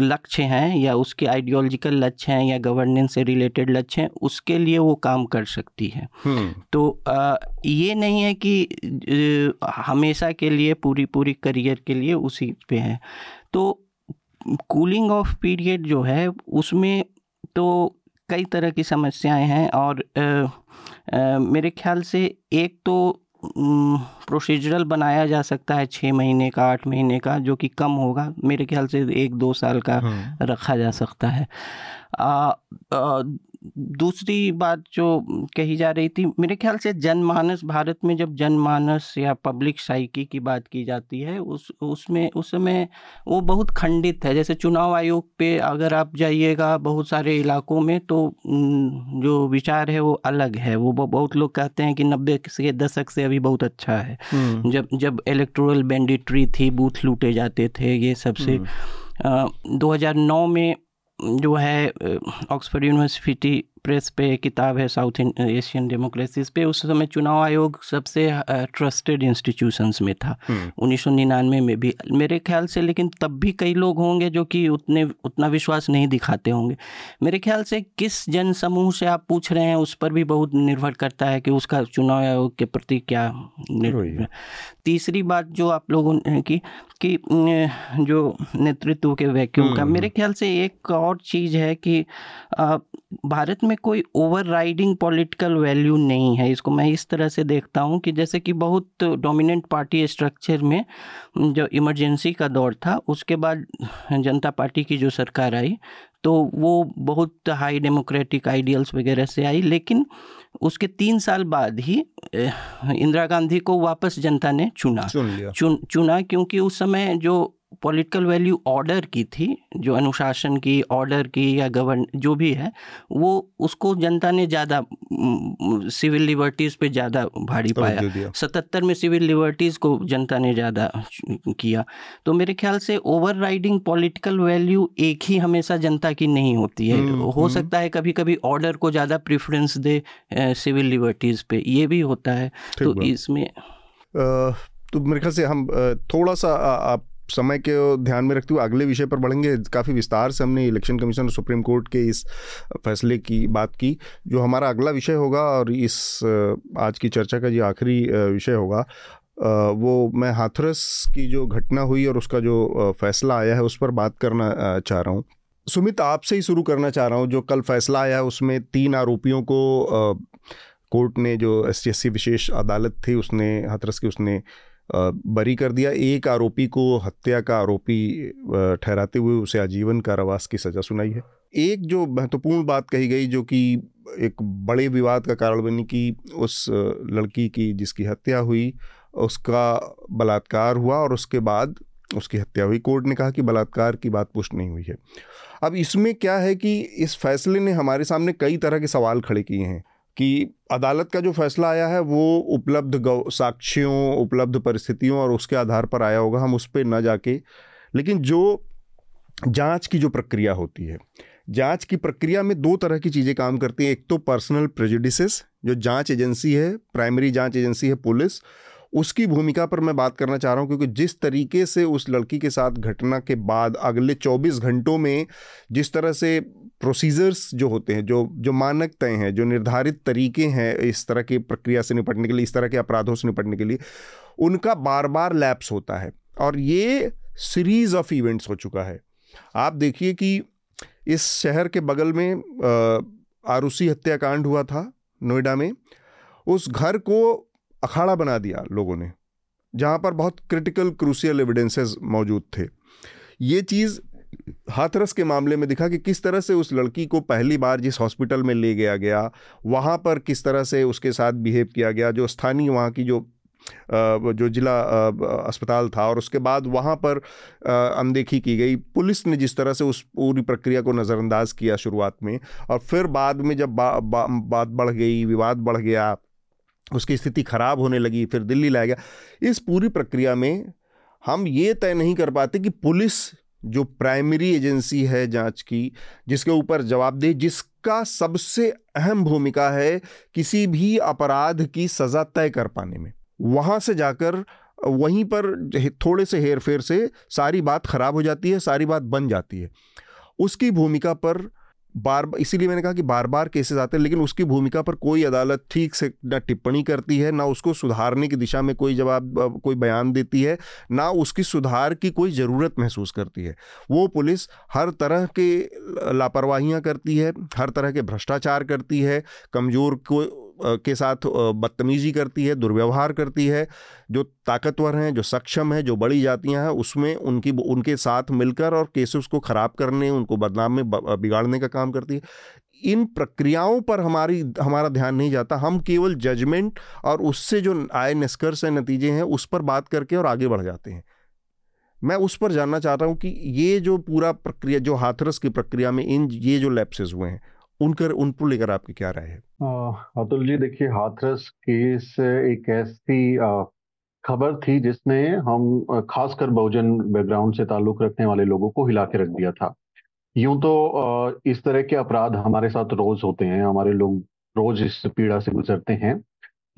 लक्ष्य हैं या उसके आइडियोलॉजिकल लक्ष्य हैं या गवर्नेंस से रिलेटेड लक्ष्य हैं उसके लिए वो काम कर सकती है। हम्म। तो आ, ये नहीं है कि हमेशा के लिए पूरी पूरी करियर के लिए उसी पे है। तो कूलिंग ऑफ़ पीरियड जो है उसमें तो कई तरह की समस्याएँ हैं और आ, आ, मेरे ख्याल से एक तो प्रोसीजरल बनाया जा सकता है छः महीने का आठ महीने का जो कि कम होगा मेरे ख्याल से एक दो साल का। रखा जा सकता है आ, आ, दूसरी बात जो कही जा रही थी मेरे ख्याल से जनमानस भारत में जब जनमानस या पब्लिक साइकी की बात की जाती है उस उसमें उस समय वो बहुत खंडित है जैसे चुनाव आयोग पे अगर आप जाइएगा बहुत सारे इलाकों में तो जो विचार है वो अलग है वो बहुत लोग कहते हैं कि नब्बे के दशक से अभी बहुत अच्छा है हम्म। जब जब इलेक्ट्रोल बैंडिट्री थी बूथ लूटे जाते थे ये सबसे हम्म। दो हज़ार नौ में जो है ऑक्सफोर्ड यूनिवर्सिटी प्रेस पे किताब है साउथ एशियन डेमोक्रेसीज पे उस समय चुनाव आयोग सबसे ट्रस्टेड इंस्टीट्यूशंस में था हम्म। उन्नीस सौ निन्यानवे में भी मेरे ख्याल से लेकिन तब भी कई लोग होंगे जो कि उतने उतना विश्वास नहीं दिखाते होंगे मेरे ख्याल से किस जन समूह से आप पूछ रहे हैं उस पर भी बहुत निर्भर करता है कि उसका चुनाव आयोग के प्रति क्या तीसरी बात जो आप लोगों ने की कि जो नेतृत्व के वैक्यूम का हम्म। मेरे ख्याल से एक और चीज़ है कि भारत में कोई ओवर राइडिंग पॉलिटिकल वैल्यू नहीं है। इसको मैं इस तरह से देखता हूँ कि जैसे कि बहुत डोमिनेंट पार्टी स्ट्रक्चर में जो इमरजेंसी का दौर था उसके बाद जनता पार्टी की जो सरकार आई तो वो बहुत हाई डेमोक्रेटिक आइडियल्स वगैरह से आई। लेकिन उसके तीन साल बाद ही इंदिरा गांधी को वापस जनता ने चुना। चुन चुन चुना क्योंकि उस समय जो पॉलिटिकल वैल्यू ऑर्डर की थी जो अनुशासन की ऑर्डर की या गवर्न जो भी है वो उसको जनता ने ज़्यादा सिविल लिबर्टीज़ पे ज़्यादा भारी पाया। सतहत्तर में सिविल लिबर्टीज़ को जनता ने ज़्यादा किया। तो मेरे ख्याल से ओवर राइडिंग पॉलिटिकल वैल्यू एक ही हमेशा जनता की नहीं होती है। हम्म, हो हम्म। सकता है कभी कभी ऑर्डर को ज़्यादा प्रेफरेंस दे सिविल लिबर्टीज़ पे। ये भी होता है। तो इसमें तो मेरे ख्याल से हम थोड़ा सा आप समय के ध्यान में रखते हुए अगले विषय पर बढ़ेंगे। काफ़ी विस्तार से हमने इलेक्शन कमीशन और सुप्रीम कोर्ट के इस फैसले की बात की, जो हमारा अगला विषय होगा और इस आज की चर्चा का जो आखिरी विषय होगा। वो मैं हाथरस की जो घटना हुई और उसका जो फैसला आया है उस पर बात करना चाह रहा हूँ। सुमित, आपसे ही शुरू करना चाह रहा हूँ। जो कल फैसला आया उसमें तीन आरोपियों को कोर्ट ने जो एस विशेष अदालत थी उसने, हाथरस की उसने बरी कर दिया। एक आरोपी को हत्या का आरोपी ठहराते हुए उसे आजीवन कारावास की सज़ा सुनाई है। एक जो महत्वपूर्ण बात कही गई, जो कि एक बड़े विवाद का कारण बनी कि उस लड़की की जिसकी हत्या हुई, उसका बलात्कार हुआ और उसके बाद उसकी हत्या हुई। कोर्ट ने कहा कि बलात्कार की बात पुष्ट नहीं हुई है। अब इसमें क्या है कि इस फैसले ने हमारे सामने कई तरह के सवाल खड़े किए हैं। कि अदालत का जो फैसला आया है, वो उपलब्ध साक्ष्यों, उपलब्ध परिस्थितियों और उसके आधार पर आया होगा, हम उस पर न जाके। लेकिन जो जाँच की जो प्रक्रिया होती है, जाँच की प्रक्रिया में दो तरह की चीज़ें काम करती हैं। एक तो पर्सनल प्रेजुडिस जो जाँच एजेंसी है, प्राइमरी जाँच एजेंसी है पुलिस, उसकी भूमिका पर मैं बात करना चाह रहा हूँ, क्योंकि जिस तरीके से उस लड़की के साथ घटना के बाद अगले 24 घंटों में जिस तरह से प्रोसीजर्स जो होते हैं, जो जो मानक तय हैं, जो निर्धारित तरीके हैं इस तरह की प्रक्रिया से निपटने के लिए, इस तरह के अपराधों से निपटने के लिए, उनका बार बार लैप्स होता है। और ये सीरीज़ ऑफ़ इवेंट्स हो चुका है। आप देखिए कि इस शहर के बगल में आरूसी हत्याकांड हुआ था नोएडा में। उस घर को अखाड़ा बना दिया लोगों ने, जहाँ पर बहुत क्रिटिकल क्रूसियल एविडेंसेस मौजूद थे। ये चीज़ हाथरस के मामले में दिखा कि किस तरह से उस लड़की को पहली बार जिस हॉस्पिटल में ले गया गया वहाँ पर किस तरह से उसके साथ बिहेव किया गया जो स्थानीय वहाँ की जो जो जिला अस्पताल था और उसके बाद वहाँ पर अनदेखी की गई। पुलिस ने जिस तरह से उस पूरी प्रक्रिया को नज़रअंदाज किया शुरुआत में और फिर बाद में जब बा, बा, बात बढ़ गई विवाद बढ़ गया उसकी स्थिति खराब होने लगी फिर दिल्ली लाया गया। इस पूरी प्रक्रिया में हम ये तय नहीं कर पाते कि पुलिस जो प्राइमरी एजेंसी है जाँच की, जिसके ऊपर जवाबदेही, जिसका सबसे अहम भूमिका है किसी भी अपराध की सज़ा तय कर पाने में। वहाँ से जाकर, वहीं पर थोड़े से हेर फेर से सारी बात खराब हो जाती है, सारी बात बन जाती है। उसकी भूमिका पर बार इसीलिए मैंने कहा कि बार बार केसेस आते हैं, लेकिन उसकी भूमिका पर कोई अदालत ठीक से ना टिप्पणी करती है, ना उसको सुधारने की दिशा में कोई जवाब, कोई बयान देती है, ना उसकी सुधार की कोई ज़रूरत महसूस करती है। वो पुलिस हर तरह के लापरवाहियाँ करती है, हर तरह के भ्रष्टाचार करती है, कमज़ोर को के साथ बदतमीजी करती है, दुर्व्यवहार करती है, जो ताकतवर हैं, जो सक्षम हैं, जो बड़ी जातियाँ हैं, उसमें उनकी, उनके साथ मिलकर और केसेस को ख़राब करने, उनको बदनाम में बिगाड़ने का काम करती है। इन प्रक्रियाओं पर हमारी, हमारा ध्यान नहीं जाता। हम केवल जजमेंट और उससे जो आए निष्कर्ष है, नतीजे हैं, उस पर बात करके और आगे बढ़ जाते हैं। मैं उस पर जानना चाहता हूँ कि ये जो पूरा प्रक्रिया, जो हाथरस की प्रक्रिया में इन, ये जो लैप्सेस हुए हैं उनकर उन पर लेकर आपकी क्या राय है? अतुल जी, देखिए, हाथरस केस एक ऐसी खबर थी जिसने हम खासकर बहुजन बैकग्राउंड से ताल्लुक रखने वाले लोगों को हिला के रख दिया था। यूँ तो इस तरह के अपराध हमारे साथ रोज होते हैं, हमारे लोग रोज इस पीड़ा से गुजरते हैं।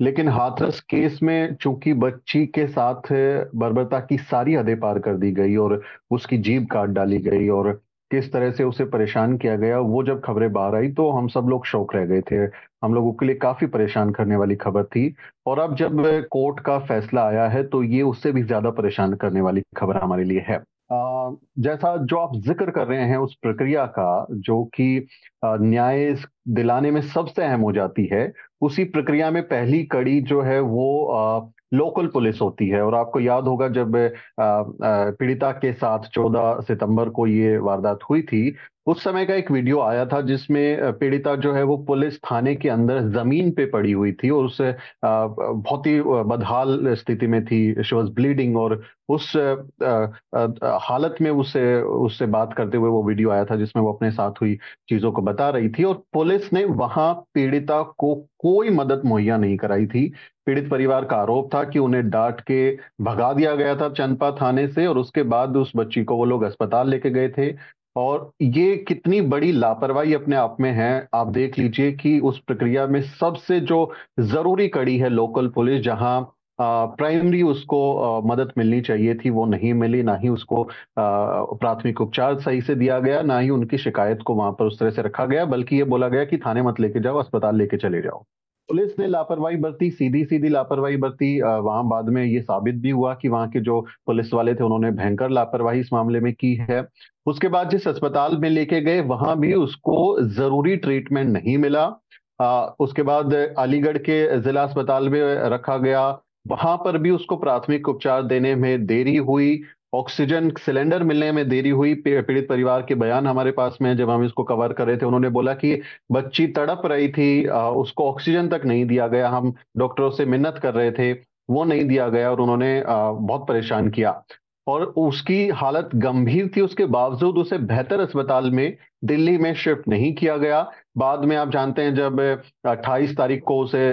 लेकिन हाथरस केस में चूँकि बच्ची के साथ बर्बरता की सारी हदें पार कर दी गई और उसकी जीभ काट डाली गई और किस तरह से उसे परेशान किया गया, वो जब खबरें बाहर आई तो हम सब लोग शौक रह गए थे। हम लोगों के लिए काफ़ी परेशान करने वाली खबर थी। और अब जब कोर्ट का फैसला आया है तो ये उससे भी ज़्यादा परेशान करने वाली खबर हमारे लिए है। जैसा जो आप ज़िक्र कर रहे हैं उस प्रक्रिया का, जो कि न्याय दिलाने में सबसे अहम हो जाती है, उसी प्रक्रिया में पहली कड़ी जो है वो लोकल पुलिस होती है। और आपको याद होगा जब पीड़िता के साथ 14 सितंबर को ये वारदात हुई थी, उस समय का एक वीडियो आया था जिसमें पीड़िता जो है वो पुलिस थाने के अंदर ज़मीन पे पड़ी हुई थी और उस बहुत ही बदहाल स्थिति में थी शी वॉज़ ब्लीडिंग और उस हालत में उससे उससे बात करते हुए वो वीडियो आया था जिसमें वो अपने साथ हुई चीज़ों को बता रही थी। और पुलिस ने वहाँ पीड़िता को कोई मदद मुहैया नहीं कराई थी। पीड़ित परिवार का आरोप था कि उन्हें डांट के भगा दिया गया था चंदपा थाने से और उसके बाद उस बच्ची को वो लोग अस्पताल लेके गए थे। और ये कितनी बड़ी लापरवाही अपने आप में है। आप देख लीजिए कि उस प्रक्रिया में सबसे जो ज़रूरी कड़ी है लोकल पुलिस, जहाँ प्राइमरी उसको मदद मिलनी चाहिए थी, वो नहीं मिली। ना ही उसको प्राथमिक उपचार सही से दिया गया, ना ही उनकी शिकायत को वहाँ पर उस तरह से रखा गया, बल्कि ये बोला गया कि थाने मत लेके जाओ, अस्पताल लेके चले जाओ। पुलिस ने लापरवाही बरती सीधी सीधी लापरवाही बरती। वहाँ बाद में ये साबित भी हुआ कि वहाँ के जो पुलिस वाले थे उन्होंने भयंकर लापरवाही इस मामले में की है। उसके बाद जिस अस्पताल में लेके गए वहाँ भी उसको ज़रूरी ट्रीटमेंट नहीं मिला। आ, उसके बाद अलीगढ़ के जिला अस्पताल में रखा गया। वहाँ पर भी उसको प्राथमिक उपचार देने में देरी हुई। ऑक्सीजन सिलेंडर मिलने में देरी हुई पीड़ित परिवार के बयान हमारे पास में जब हम इसको कवर कर रहे थे, उन्होंने बोला कि बच्ची तड़प रही थी उसको ऑक्सीजन तक नहीं दिया गया। हम डॉक्टरों से मिन्नत कर रहे थे, वो नहीं दिया गया और उन्होंने बहुत परेशान किया। और उसकी हालत गंभीर थी, उसके बावजूद उसे बेहतर अस्पताल में, दिल्ली में शिफ्ट नहीं किया गया। बाद में आप जानते हैं, जब 28 तारीख को उसे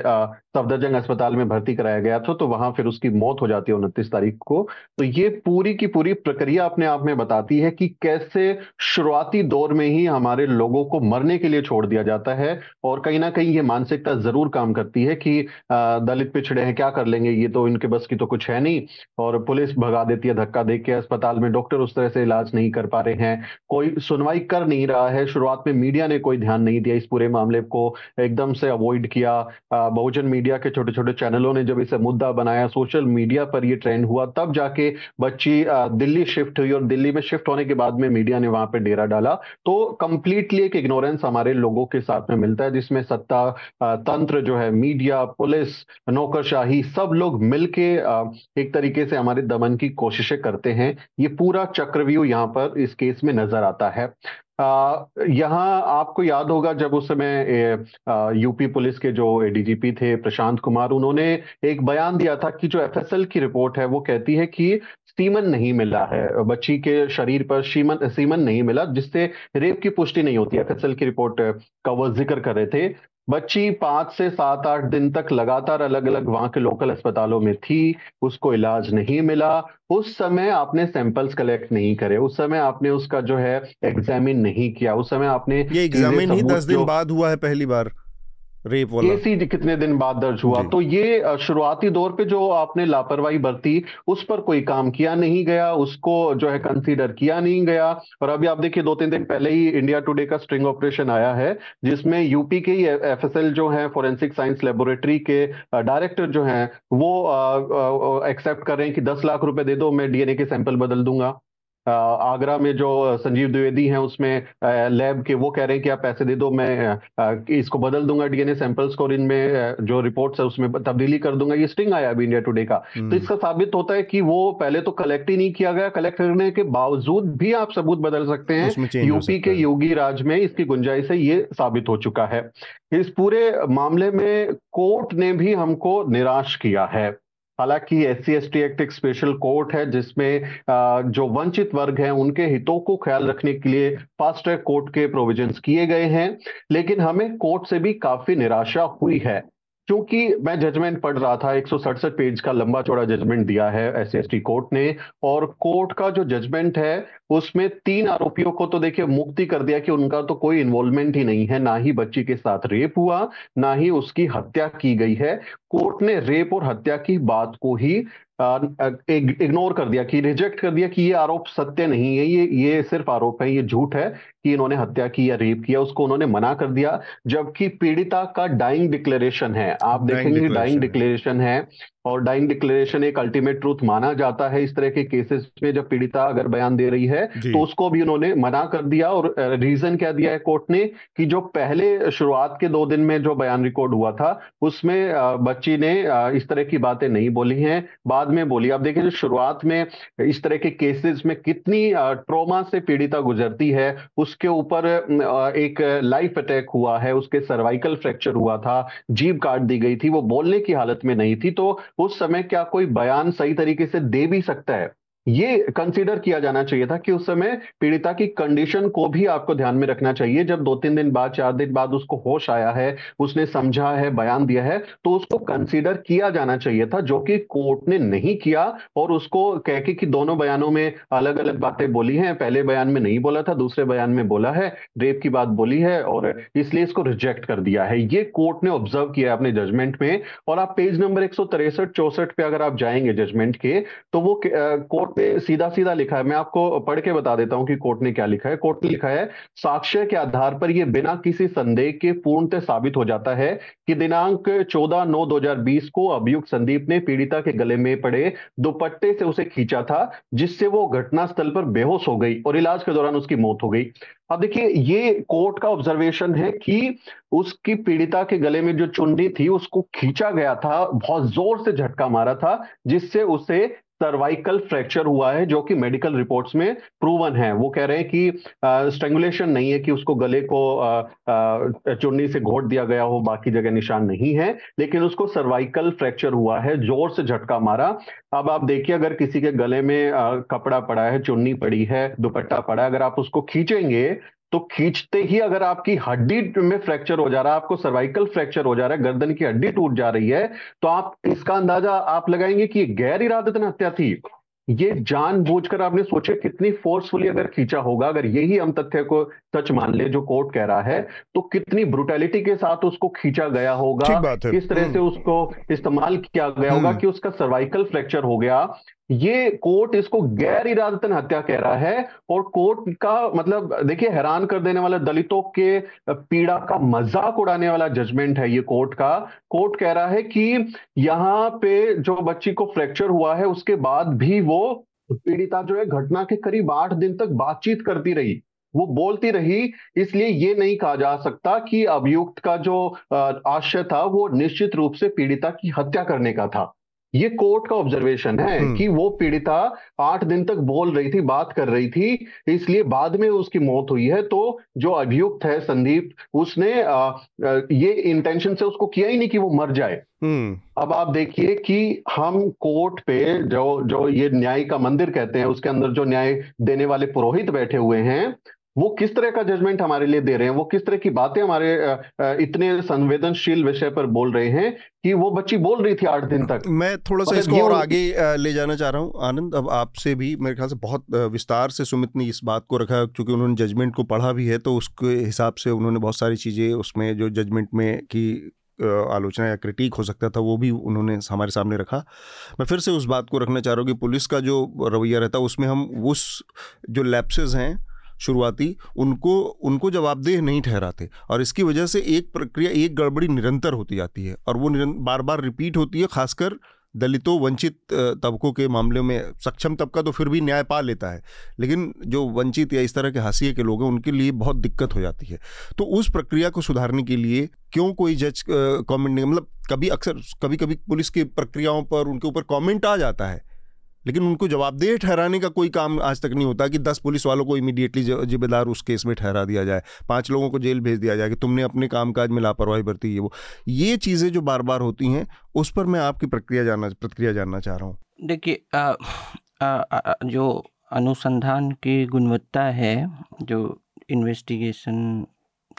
सफदरजंग अस्पताल में भर्ती कराया गया था तो वहाँ फिर उसकी मौत हो जाती है उनतीस तारीख को। तो ये पूरी की पूरी प्रक्रिया अपने आप में बताती है कि कैसे शुरुआती दौर में ही हमारे लोगों को मरने के लिए छोड़ दिया जाता है, और कहीं ना कहीं ये मानसिकता ज़रूर काम करती है कि दलित पिछड़े हैं, क्या कर लेंगे, ये तो इनके बस की तो कुछ है नहीं, और पुलिस भगा देती है धक्का दे के, अस्पताल में डॉक्टर उस तरह से इलाज नहीं कर पा रहे हैं, कोई सुनवाई कर नहीं रहा है, शुरुआत में मीडिया ने कोई ध्यान नहीं दिया, इस पूरे मामले को एकदम से अवॉइड किया बहुजन मीडिया के छोटे छोटे चैनलों ने जब इसे मुद्दा बनाया, सोशल मीडिया पर यह ट्रेंड हुआ, तब जाके बच्ची दिल्ली शिफ्ट हुई और दिल्ली में शिफ्ट होने के बाद में मीडिया ने वहाँ पर डेरा डाला। तो कंप्लीटली एक इग्नोरेंस हमारे लोगों के साथ में मिलता है, जिसमें सत्ता तंत्र जो है, मीडिया, पुलिस, नौकरशाही, सब लोग मिलके एक तरीके से हमारे दमन की कोशिशें करते हैं। ये पूरा चक्रव्यूह यहाँ पर इस केस में नज़र आता है। यहाँ आपको याद होगा जब उस समय यूपी पुलिस के जो डीजीपी थे, प्रशांत कुमार, उन्होंने एक बयान दिया था कि जो एफएसएल की रिपोर्ट है, वो कहती है कि सीमन नहीं मिला है। बच्ची के शरीर पर सीमन सीमन नहीं मिला, जिससे रेप की पुष्टि नहीं होती। एफएसएल की रिपोर्ट का वो ज़िक्र कर रहे थे। बच्ची पाँच से सात आठ दिन तक लगातार अलग अलग वहाँ के लोकल अस्पतालों में थी उसको इलाज नहीं मिला। उस समय आपने सैंपल्स कलेक्ट नहीं करे उस समय आपने उसका जो है एग्जामिन नहीं किया उस समय आपने ये एग्जामिन ही दस दिन बाद हुआ है पहली बार। रेप वाला। केस कितने दिन बाद दर्ज हुआ? तो ये शुरुआती दौर पे जो आपने लापरवाही बरती उस पर कोई काम किया नहीं गया उसको जो है कंसीडर किया नहीं गया। और अभी आप देखिए दो तीन दिन पहले ही इंडिया टुडे का स्ट्रिंग ऑपरेशन आया है जिसमें यूपी के ही एफएसएल जो है फोरेंसिक साइंस लेबोरेटरी के डायरेक्टर जो है वो एक्सेप्ट कर रहे हैं कि दस लाख रुपए दे दो मैं डीएनए के सैंपल बदल दूँगा। आगरा में जो संजीव द्विवेदी हैं उसमें लैब के वो कह रहे हैं कि आप पैसे दे दो मैं इसको बदल दूँगा डीएनए सैंपल्स को और इनमें जो रिपोर्ट्स है उसमें तब्दीली कर दूँगा ये स्टिंग आया अभी इंडिया टुडे का। तो हम्म। इसका साबित होता है कि वो पहले तो कलेक्ट ही नहीं किया गया कलेक्ट करने के बावजूद भी आप सबूत बदल सकते हैं यूपी के योगी राज में इसकी गुंजाइश है ये साबित हो चुका है। इस पूरे मामले में कोर्ट ने भी हमको निराश किया है। हालाँकि एस सी एक्ट एक स्पेशल कोर्ट है, जिसमें जो वंचित वर्ग हैं, उनके हितों को ख्याल रखने के लिए फास्ट ट्रैक कोर्ट के प्रोविजंस किए गए हैं। लेकिन हमें कोर्ट से भी काफ़ी निराशा हुई है। क्योंकि मैं जजमेंट पढ़ रहा था, एक पेज का लंबा चौड़ा जजमेंट दिया है एस कोर्ट ने, और कोर्ट का जो जजमेंट है, उसमें तीन आरोपियों को तो देखिए मुक्ति कर दिया कि उनका तो कोई इन्वॉल्वमेंट ही नहीं है, ना ही बच्ची के साथ रेप हुआ, ना ही उसकी हत्या की गई है। कोर्ट ने रेप और हत्या की बात को ही इग्नोर कर दिया कि रिजेक्ट कर दिया कि ये आरोप सत्य नहीं है ये ये सिर्फ़ आरोप है ये झूठ है कि इन्होंने हत्या की या रेप किया उसको उन्होंने मना कर दिया जबकि पीड़िता का डाइंग डिक्लेरेशन है। आप देखेंगे डाइंग डिक्लेरेशन है। और डाइंग डिक्लेरेशन एक अल्टीमेट ट्रूथ माना जाता है। इस तरह के केसेस में जब पीड़िता अगर बयान दे रही है तो उसको भी उन्होंने मना कर दिया और रीजन क्या दिया है कोर्ट ने कि जो पहले शुरुआत के दो दिन में जो बयान रिकॉर्ड हुआ था उसमें बच्ची ने इस तरह की बातें नहीं बोली हैं। बाद में बोली आप देखिए शुरुआत में इस तरह के केसेस में कितनी ट्रोमा से पीड़िता गुजरती है उसके ऊपर एक लाइफ अटैक हुआ है उसके सर्वाइकल फ्रैक्चर हुआ था जीभ काट दी गई थी वो बोलने की हालत में नहीं थी तो उस समय क्या कोई बयान सही तरीके से दे भी सकता है? ये कंसीडर किया जाना चाहिए था कि उस समय पीड़िता की कंडीशन को भी आपको ध्यान में रखना चाहिए। जब दो तीन दिन बाद, चार दिन बाद उसको होश आया है, उसने समझा है, बयान दिया है तो उसको कंसीडर किया जाना चाहिए था, जो कि कोर्ट ने नहीं किया और उसको कह के कि दोनों बयानों में अलग अलग बातें बोली हैं। पहले बयान में नहीं बोला था, दूसरे बयान में बोला है, रेप की बात बोली है और इसलिए इसको रिजेक्ट कर दिया है। ये कोर्ट ने ऑब्ज़र्व किया अपने जजमेंट में और आप पेज नंबर एक चौसठ पे अगर आप जाएँगे जजमेंट के तो वो कोर्ट कोर्ट ने सीधा सीधा लिखा है। मैं आपको पढ़ के बता देता हूँ कि कोर्ट ने क्या लिखा है। कोर्ट ने लिखा है, साक्ष्य के आधार पर यह बिना किसी संदेह के पूर्णतः साबित हो जाता है कि दिनांक 14 नौ 2020 को अभियुक्त संदीप ने पीड़िता के गले में पड़े दुपट्टे से उसे खींचा था, जिससे वो घटनास्थल पर बेहोश हो गई और इलाज के दौरान उसकी मौत हो गई। अब देखिए, ये कोर्ट का ऑब्जर्वेशन है कि उसकी पीड़िता के गले में जो चुन्नी थी, उसको खींचा गया था, बहुत ज़ोर से झटका मारा था, जिससे उसे सर्वाइकल फ्रैक्चर हुआ है, जो कि मेडिकल रिपोर्ट्स में प्रूवन है। वो कह रहे हैं कि स्ट्रेंगुलेशन नहीं है कि उसको गले को चुन्नी से घोट दिया गया हो, बाकी जगह निशान नहीं है, लेकिन उसको सर्वाइकल फ्रैक्चर हुआ है, ज़ोर से झटका मारा। अब आप देखिए, अगर किसी के गले में कपड़ा पड़ा है, चुन्नी पड़ी है, दुपट्टा पड़ा है, अगर आप उसको खींचेंगे तो खींचते ही अगर आपकी हड्डी में फ्रैक्चर हो जा रहा है आपको सर्वाइकल फ्रैक्चर हो जा रहा है गर्दन की हड्डी टूट जा रही है तो आप इसका अंदाज़ा आप लगाएँगे कि गैर इरादतन हत्या थी ये जानबूझकर आपने सोचे कितनी फोर्सफुली अगर खींचा होगा अगर यही हम तथ्य को सच मान ले जो कोर्ट कह रहा है तो कितनी ब्रुटैलिटी के साथ उसको खींचा गया होगा किस तरह से हम्म। उसको इस्तेमाल किया गया होगा हम्म। कि उसका सर्वाइकल फ्रैक्चर हो गया ये कोर्ट इसको गैर इरादतन हत्या कह रहा है और कोर्ट का मतलब देखिए, हैरान कर देने वाला, दलितों के पीड़ा का मज़ाक उड़ाने वाला जजमेंट है ये कोर्ट का। कोर्ट कह रहा है कि यहाँ पे जो बच्ची को फ्रैक्चर हुआ है, उसके बाद भी वो पीड़िता जो है, घटना के करीब आठ दिन तक बातचीत करती रही। वो बोलती रही, इसलिए ये नहीं कहा जा सकता कि अभियुक्त का जो आशय था, वो निश्चित रूप से पीड़िता की हत्या करने का था। ये कोर्ट का ऑब्जर्वेशन है हम्म। कि वो पीड़िता आठ दिन तक बोल रही थी बात कर रही थी इसलिए बाद में उसकी मौत हुई है। तो जो अभियुक्त है संदीप उसने आ, आ, ये इंटेंशन से उसको किया ही नहीं कि वो मर जाए। हम्म। अब आप देखिए कि हम कोर्ट पे जो जो ये न्याय का मंदिर कहते हैं उसके अंदर जो न्याय देने वाले पुरोहित बैठे हुए हैं वो किस तरह का जजमेंट हमारे लिए दे रहे हैं? वो किस तरह की बातें हमारे इतने संवेदनशील विषय पर बोल रहे हैं कि वो बच्ची बोल रही थी आठ दिन तक? मैं थोड़ा सा मतलब इसको और आगे ले जाना चाह रहा हूँ। आनंद अब आपसे भी मेरे ख्याल से बहुत विस्तार से सुमित ने इस बात को रखा क्योंकि उन्होंने जजमेंट को पढ़ा भी है तो उसके हिसाब से उन्होंने बहुत सारी चीज़ें उसमें जो जजमेंट में की आलोचना या क्रिटिक हो सकता था वो भी उन्होंने हमारे सामने रखा। मैं फिर से उस बात को रखना चाह रहा हूँ कि पुलिस का जो रवैया रहता है उसमें हम उस जो लैप्सेस हैं शुरुआती, उनको उनको जवाबदेह नहीं ठहराते और इसकी वजह से एक प्रक्रिया, एक गड़बड़ी निरंतर होती जाती है और वो बार बार रिपीट होती है, खासकर दलितों, वंचित तबकों के मामले में सक्षम तबका तो फिर भी न्याय पा लेता है, लेकिन जो वंचित या इस तरह के हाशिए के लोग हैं, उनके लिए बहुत दिक्कत हो जाती है। तो उस प्रक्रिया को सुधारने के लिए क्यों कोई जज कमेंट नहीं मतलब कभी अक्सर कभी कभी पुलिस की प्रक्रियाओं पर, उनके ऊपर कमेंट आ जाता है लेकिन उनको जवाबदेह ठहराने का कोई काम आज तक नहीं होता कि दस पुलिस वालों को इमीडिएटली जिम्मेदार उस केस में ठहरा दिया जाए। पाँच लोगों को जेल भेज दिया जाए कि तुमने अपने कामकाज में लापरवाही बरती ये वो। ये चीज़ें जो बार बार होती हैं उस पर मैं आपकी प्रक्रिया जानना प्रतिक्रिया जानना चाह रहा हूँ। देखिए जो अनुसंधान की गुणवत्ता है जो इन्वेस्टिगेशन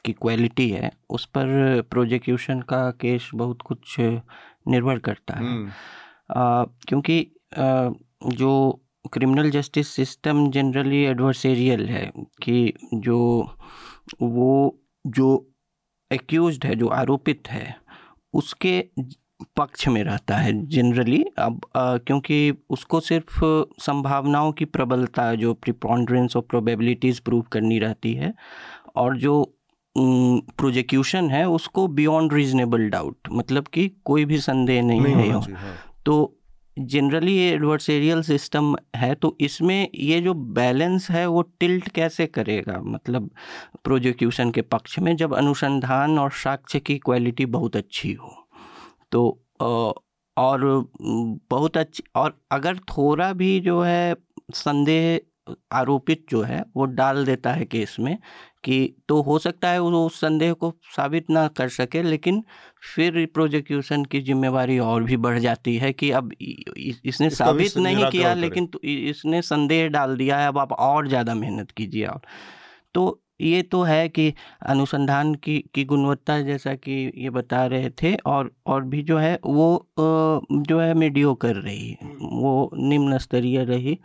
की क्वालिटी है उस पर प्रोजिक्यूशन का केस बहुत कुछ निर्भर करता है। अ, क्योंकि जो criminal justice system generally adversarial है कि जो वो जो एक्यूज है जो आरोपित है उसके पक्ष में रहता है जनरली अब अ, क्योंकि उसको सिर्फ़ संभावनाओं की प्रबलता जो प्रिपॉन्ड्रेंस और प्रोबेबिलिटीज़ प्रूव करनी रहती है और जो प्रोजिक्यूशन है उसको बियॉन्ड रीजनेबल डाउट मतलब कि कोई भी संदेह नहीं, नहीं है हाँ। तो जनरली ये एडवर्सेरियल सिस्टम है तो इसमें ये जो बैलेंस है, वो टिल्ट कैसे करेगा? मतलब प्रोजिक्यूशन के पक्ष में जब अनुसंधान और साक्ष्य की क्वालिटी बहुत अच्छी हो तो और बहुत अच्छी, और अगर थोड़ा भी जो है संदेह आरोपित जो है, वो डाल देता है केस में कि तो हो सकता है वो उस संदेह को साबित ना कर सके लेकिन फिर प्रोजिक्यूशन की जिम्मेवारी और भी बढ़ जाती है कि अब इसने साबित नहीं किया लेकिन तो इसने संदेह डाल दिया है अब आप और ज़्यादा मेहनत कीजिए और। तो ये तो है कि अनुसंधान की की गुणवत्ता जैसा कि ये बता रहे थे और और भी जो है वो जो है मीडियो कर रही वो निम्न स्तरीय रही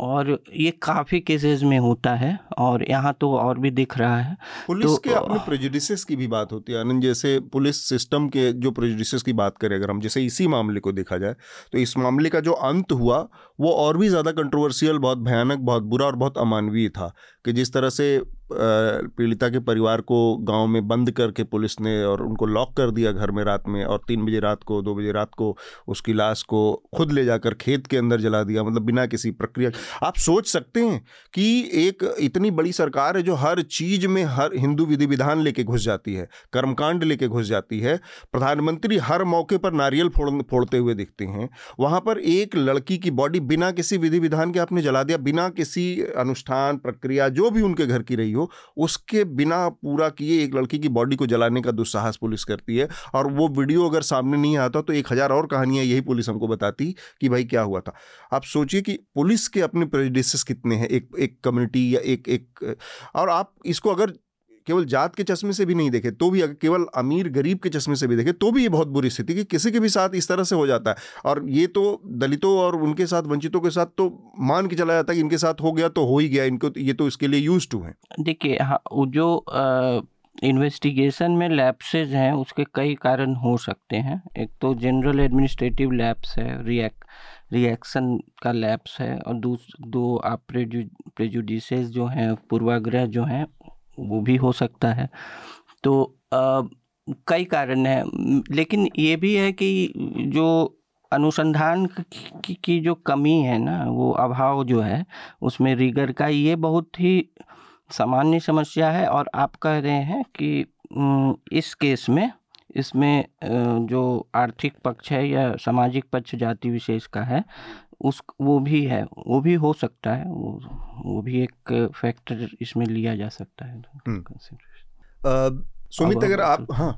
और ये काफ़ी केसेस में होता है और यहाँ तो और भी दिख रहा है। पुलिस तो, के अपने प्रेजुडिसेस की भी बात होती है आनंद जैसे पुलिस सिस्टम के जो प्रेजुडिसेस की बात करें अगर हम जैसे इसी मामले को देखा जाए तो इस मामले का जो अंत हुआ वो और भी ज़्यादा कंट्रोवर्सियल बहुत भयानक बहुत बुरा और बहुत अमानवीय था कि जिस तरह से पीड़िता के परिवार को गाँव में बंद करके पुलिस ने और उनको लॉक कर दिया घर में रात में और तीन बजे रात को, दो बजे रात को उसकी लाश को खुद ले जाकर खेत के अंदर जला दिया मतलब बिना किसी प्रक्रिया आप सोच सकते हैं कि एक इतनी बड़ी सरकार है जो हर चीज़ में हर हिंदू विधि विधान लेके घुस जाती है, कर्मकांड लेके घुस जाती है, प्रधानमंत्री हर मौके पर नारियल फोड़, फोड़ते हुए दिखते हैं। वहाँ पर एक लड़की की बॉडी बिना किसी विधि विधान के आपने जला दिया, बिना किसी अनुष्ठान, प्रक्रिया, जो भी उनके घर की रही हो उसके बिना पूरा किए एक लड़की की बॉडी को जलाने का दुस्साहस पुलिस करती है। और वो वीडियो अगर सामने नहीं आता तो एक हज़ार और कहानियाँ यही पुलिस हमको बताती कि भाई क्या हुआ था। आप सोचिए कि पुलिस के अपने प्रेजुडिसेस कितने हैं? एक एक कम्युनिटी या एक एक, और आप इसको अगर केवल जात के चश्मे से भी नहीं देखे तो भी अगर केवल अमीर गरीब के चश्मे से भी देखे तो भी ये बहुत बुरी स्थिति कि किसी के भी साथ इस तरह से हो जाता है। और ये तो दलितों और उनके साथ, वंचितों के साथ तो मान के चला जाता है कि इनके साथ हो गया तो हो ही गया, इनको ये तो इसके लिए यूज़ टू हैं। देखिए हाँ जो इन्वेस्टिगेशन में लैप्सेज हैं, उसके कई कारण हो सकते हैं। एक तो जनरल एडमिनिस्ट्रेटिव लैप्स है रिएक्ट रिएक्शन का लैप्स है, और दूस, दो आप प्रेजु प्रेजुडिसेस जो हैं, पूर्वाग्रह जो हैं वो भी हो सकता है। तो कई कारण हैं लेकिन ये भी है कि जो अनुसंधान की, की जो कमी है ना वो अभाव जो है उसमें रिगर का ये बहुत ही सामान्य समस्या है और आप कह रहे हैं कि इस केस में इसमें जो आर्थिक पक्ष है या सामाजिक पक्ष जाति विशेष का है उस वो भी है वो भी हो सकता है वो वो भी एक फैक्टर इसमें लिया जा सकता है। हम्म। सुमित अगर आप हाँ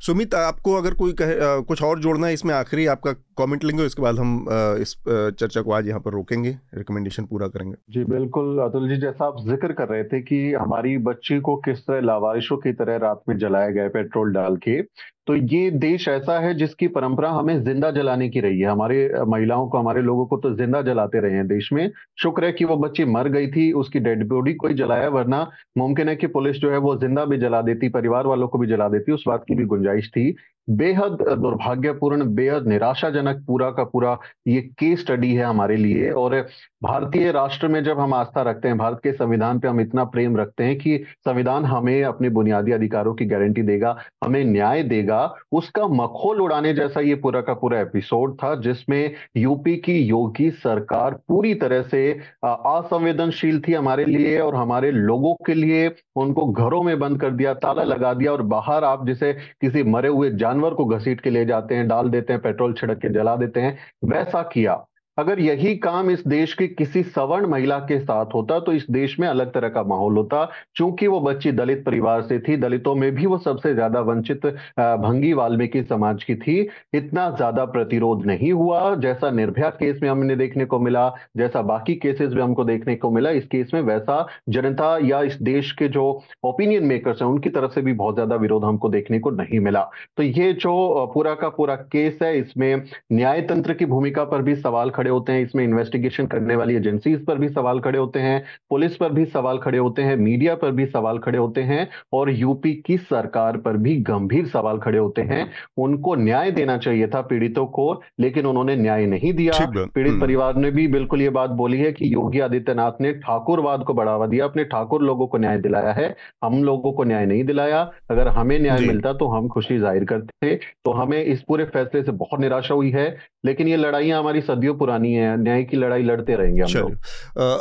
सुमित आपको अगर कोई कहे कुछ और जोड़ना है इसमें आखिरी आपका कमेंट लेंगे उसके बाद हम इस चर्चा को आज यहाँ पर रोकेंगे रिकमेंडेशन पूरा करेंगे। जी बिल्कुल अतुल जी जैसा आप ज़िक्र कर रहे थे कि हमारी बच्ची को किस तरह लावारिशों की तरह रात में जलाया गया पेट्रोल डाल के तो ये देश ऐसा है जिसकी परंपरा हमें ज़िंदा जलाने की रही है। हमारे महिलाओं को, हमारे लोगों को तो ज़िंदा जलाते रहे हैं देश में। शुक्र है कि वो बच्ची मर गई थी, उसकी डेड बॉडी कोई जलाया, वरना मुमकिन है कि पुलिस जो है वो ज़िंदा भी जला देती, परिवार वालों को भी जला देती, उस बात की भी गुंजाइश थी। बेहद दुर्भाग्यपूर्ण, बेहद निराशाजनक पूरा का पूरा ये केस स्टडी है हमारे लिए और भारतीय राष्ट्र में जब हम आस्था रखते हैं, भारत के संविधान पे हम इतना प्रेम रखते हैं कि संविधान हमें अपने बुनियादी अधिकारों की गारंटी देगा, हमें न्याय देगा, उसका मखोल उड़ाने जैसा ये पूरा का पूरा एपिसोड था जिसमें यूपी की योगी सरकार पूरी तरह से असंवेदनशील थी हमारे लिए और हमारे लोगों के लिए उनको घरों में बंद कर दिया, ताला लगा दिया और बाहर आप जिसे किसी मरे हुए जानवर को घसीट के ले जाते हैं, डाल देते हैं, पेट्रोल छिड़क के जला देते हैं, वैसा किया। अगर यही काम इस देश की किसी सवर्ण महिला के साथ होता तो इस देश में अलग तरह का माहौल होता। चूँकि वो बच्ची दलित परिवार से थी, दलितों में भी वो सबसे ज़्यादा वंचित भंगी वाल्मीकि समाज की थी। इतना ज़्यादा प्रतिरोध नहीं हुआ। जैसा निर्भया केस में हमने देखने को मिला, जैसा बाकी केसेस में हमको देखने को मिला, इस केस में वैसा जनता या इस देश के जो ओपिनियन मेकर्स हैं, उनकी तरफ़ से भी बहुत ज़्यादा विरोध हमको देखने को नहीं मिला। तो ये जो पूरा का पूरा केस है, इसमें न्याय तंत्र की भूमिका पर भी सवाल खड़े होते हैं इसमें इन्वेस्टिगेशन करने वाली एजेंसीज पर भी सवाल खड़े होते हैं पुलिस पर भी सवाल खड़े होते हैं मीडिया पर भी सवाल खड़े होते हैं और यूपी की सरकार पर भी गंभीर सवाल खड़े होते हैं। उनको न्याय देना चाहिए था पीड़ितों को लेकिन उन्होंने न्याय नहीं दिया। पीड़ित हम्म। परिवार ने भी बिल्कुल ये बात बोली है कि योगी आदित्यनाथ ने ठाकुरवाद को बढ़ावा दिया अपने ठाकुर लोगों को न्याय दिलाया है हम लोगों को न्याय नहीं दिलाया। अगर हमें न्याय मिलता तो हम खुशी ज़ाहिर करते तो हमें इस पूरे फैसले से बहुत निराशा हुई है। लेकिन ये लड़ाइयाँ हमारी सदियों पुरानी है न्याय की लड़ाई लड़ते रहेंगे हम लोग।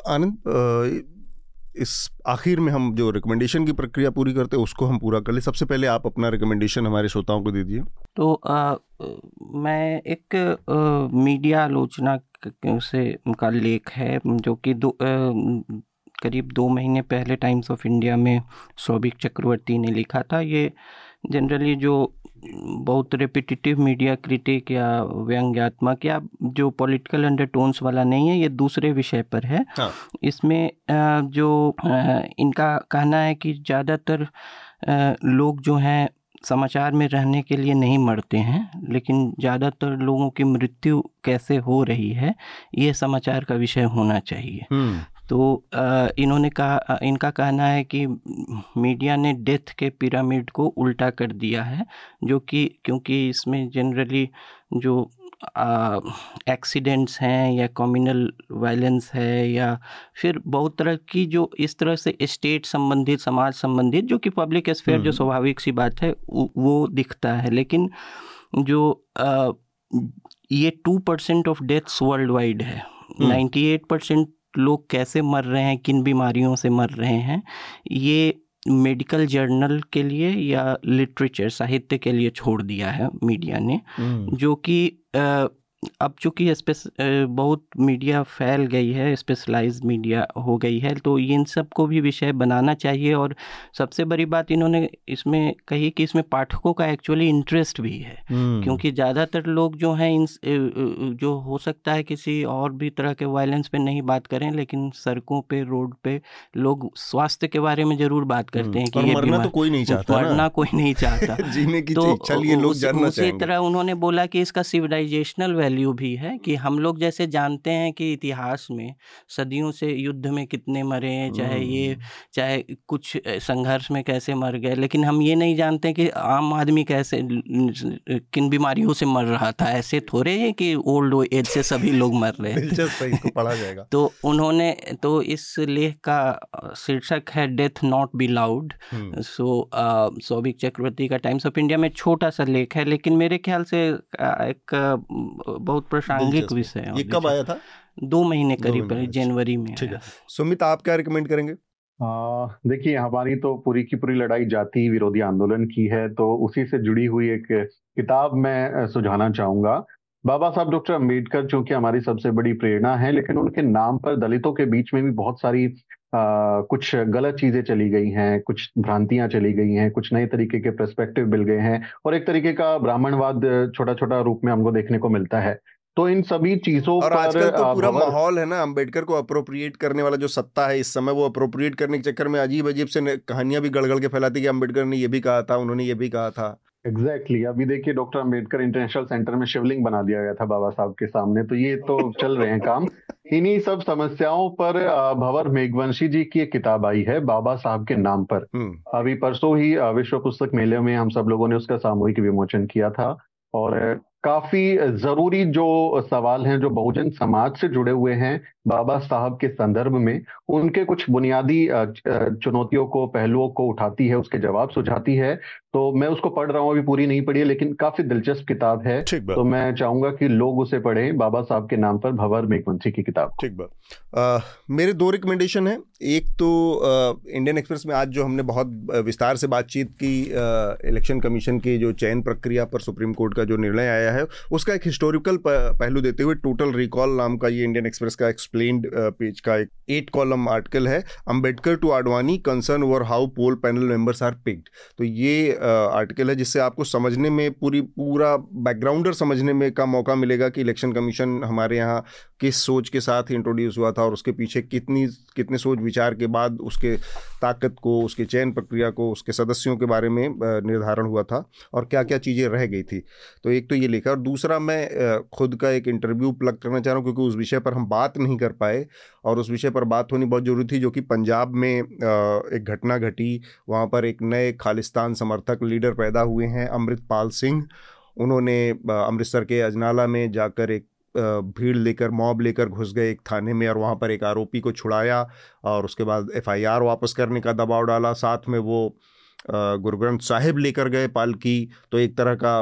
आनंद इस आखिर में हम जो रिकमेंडेशन की प्रक्रिया पूरी करते हैं उसको हम पूरा कर ले। सबसे पहले आप अपना रिकमेंडेशन हमारे श्रोताओं को दे दीजिए। तो आ, मैं एक आ, मीडिया आलोचना से का लेख है जो कि दो आ, करीब दो महीने पहले टाइम्स ऑफ़ इंडिया में सौभिक चक्रवर्ती ने लिखा था। ये जनरली जो बहुत रिपीटिटिव मीडिया क्रिटिक या व्यंग्यात्मक या जो पॉलिटिकल अंडरटोन्स वाला नहीं है ये दूसरे विषय पर है हाँ। इसमें जो इनका कहना है कि ज़्यादातर लोग जो हैं समाचार में रहने के लिए नहीं मरते हैं लेकिन ज़्यादातर लोगों की मृत्यु कैसे हो रही है ये समाचार का विषय होना चाहिए हम्म। तो इन्होंने कहा इनका कहना है कि मीडिया ने डेथ के पिरामिड को उल्टा कर दिया है जो कि क्योंकि इसमें जनरली जो एक्सीडेंट्स हैं या कम्युनल वायलेंस है या फिर बहुत तरह की जो इस तरह से स्टेट संबंधित समाज संबंधित जो कि पब्लिक स्फेयर जो स्वाभाविक सी बात है वो दिखता है। लेकिन जो आ, ये two percent of deaths world wide है नाइन्टी एट परसेंट लोग कैसे मर रहे हैं किन बीमारियों से मर रहे हैं ये मेडिकल जर्नल के लिए या लिटरेचर साहित्य के लिए छोड़ दिया है मीडिया ने हम्म। जो कि अब चूँकि बहुत मीडिया फैल गई है स्पेशलाइज मीडिया हो गई है तो इन सबको भी विषय बनाना चाहिए और सबसे बड़ी बात इन्होंने इसमें कही कि इसमें पाठकों का एक्चुअली इंटरेस्ट भी है। क्योंकि ज़्यादातर लोग जो हैं इन जो हो सकता है किसी और भी तरह के वायलेंस पे नहीं बात करें लेकिन सड़कों पे रोड पे लोग स्वास्थ्य के बारे में ज़रूर बात करते हैं कि मरना तो कोई नहीं चाहता मरना कोई नहीं चाहता। [laughs] जीने की तो उसी तरह उन्होंने बोला कि इसका सिविलाइजेशनल वैल्यू वैल्यू भी है कि हम लोग जैसे जानते हैं कि इतिहास में सदियों से युद्ध में कितने मरे हैं चाहे ये चाहे कुछ संघर्ष में कैसे मर गए लेकिन हम ये नहीं जानते कि आम आदमी कैसे किन बीमारियों से मर रहा था। ऐसे थोड़े हैं कि ओल्ड एज से सभी लोग मर रहे हैं। पढ़ा जाएगा। [laughs] तो उन्होंने तो इस लेख का शीर्षक है death not be loud so Saubhik Chakraborty का टाइम्स ऑफ़ इंडिया में छोटा सा लेख है लेकिन मेरे ख्याल से एक बहुत प्रासंगिक विषय है। ये कब आया था? दो महीने करीब जनवरी में ठीक है। सुमित आप क्या रिकमेंड करेंगे? देखिए हमारी तो पूरी की पूरी लड़ाई जाति विरोधी आंदोलन की है तो उसी से जुड़ी हुई एक किताब मैं सुझाना चाहूँगा। बाबा साहब डॉक्टर अंबेडकर जो कि हमारी सबसे बड़ी प्रेरणा है लेकिन उनके नाम पर दलितों के बीच में भी बहुत सारी कुछ गलत चीज़ें चली गई हैं कुछ भ्रांतियाँ चली गई हैं कुछ नए तरीके के प्रस्पेक्टिव मिल गए हैं और एक तरीके का ब्राह्मणवाद छोटा छोटा रूप में हमको देखने को मिलता है। तो इन सभी चीज़ों और पर आजकल तो पूरा माहौल है ना अंबेडकर को अप्रोप्रिएट करने वाला जो सत्ता है इस समय वो अप्रोप्रिएट करने के चक्कर में अजीब अजीब से कहानियाँ भी गड़गड़ के फैलाती कि अंबेडकर ने ये भी कहा था उन्होंने ये भी कहा था। Exactly exactly. अभी देखिए डॉक्टर अंबेडकर इंटरनेशनल सेंटर में शिवलिंग बना दिया गया था बाबा साहब के सामने तो ये तो चल रहे हैं काम इन्हीं सब समस्याओं पर भवर मेघवंशी जी की एक किताब आई है बाबा साहब के नाम पर हम्म। अभी परसों ही विश्व पुस्तक मेले में हम सब लोगों ने उसका सामूहिक विमोचन किया था और काफ़ी ज़रूरी जो सवाल हैं जो बहुजन समाज से जुड़े हुए हैं बाबा साहब के संदर्भ में उनके कुछ बुनियादी चुनौतियों को पहलुओं को उठाती है उसके जवाब सुझाती है। तो मैं उसको पढ़ रहा हूँ अभी पूरी नहीं पढ़ी है लेकिन काफ़ी दिलचस्प किताब है। तो मैं चाहूँगा कि लोग उसे पढ़ें बाबा साहब के नाम पर भवर मेघवंशी की किताब। ठीक बात। मेरे दो रिकमेंडेशन है। एक तो इंडियन एक्सप्रेस में आज जो हमने बहुत विस्तार से बातचीत की इलेक्शन कमीशन की जो चयन प्रक्रिया पर सुप्रीम कोर्ट का जो निर्णय आया है उसका एक हिस्टोरिकल पहलू देते हुए टोटल रिकॉल नाम का ये इंडियन एक्सप्रेस का एक्सप्लेन्ड पेज का एक एट कॉलम आर्टिकल है Ambedkar to Advani concern over how poll panel members are picked तो ये आर्टिकल है जिससे आपको समझने में पूरी, पूरा बैकग्राउंडर समझने में का मौका मिलेगा कि इलेक्शन कमीशन हमारे यहाँ किस सोच के साथ इंट्रोड्यूस हुआ था और उसके पीछे कितनी, कितने सोच विचार के बाद उसके ताकत को, उसके चयन प्रक्रिया को, उसके सदस्यों के बारे में निर्धारण हुआ था और क्या क्या चीज़ें रह गई थी। तो एक तो ये लिखा और दूसरा मैं खुद का एक इंटरव्यू प्लग करना चाह रहा हूँ क्योंकि उस विषय पर हम बात नहीं कर पाए और उस विषय पर बात होनी बहुत ज़रूरी थी, जो कि पंजाब में एक घटना घटी। वहाँ पर एक नए खालिस्तान समर्थक लीडर पैदा हुए हैं, अमृतपाल सिंह। उन्होंने अमृतसर के अजनाला में जाकर एक भीड़ लेकर, मॉब लेकर घुस गए एक थाने में और वहाँ पर एक आरोपी को छुड़ाया और उसके बाद एफआईआर वापस करने का दबाव डाला। साथ में वो गुरु ग्रंथ साहिब लेकर गए पालकी। तो एक तरह का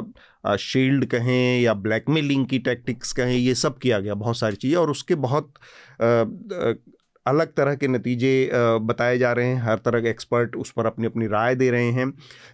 शील्ड कहें या ब्लैकमेलिंग की टैक्टिक्स कहें, ये सब किया गया, बहुत सारी चीज़ें, और उसके बहुत अलग तरह के नतीजे बताए जा रहे हैं। हर तरह के एक्सपर्ट उस पर अपनी अपनी राय दे रहे हैं।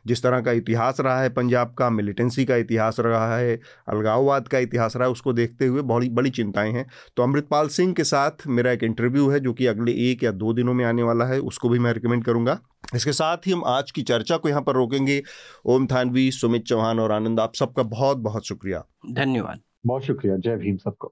जिस तरह का इतिहास रहा है पंजाब का मिलिटेंसी का इतिहास रहा है अलगाववाद का इतिहास रहा है उसको देखते हुए बहुत बड़ी चिंताएँ हैं। तो अमृतपाल सिंह के साथ मेरा एक इंटरव्यू है जो कि अगले एक या दो दिनों में आने वाला है उसको भी मैं रिकमेंड करूँगा। इसके साथ ही हम आज की चर्चा को यहाँ पर रोकेंगे। ओम थानवी सुमित चौहान और आनंद आप सबका बहुत बहुत शुक्रिया। धन्यवाद। बहुत शुक्रिया। जय भीम सबको।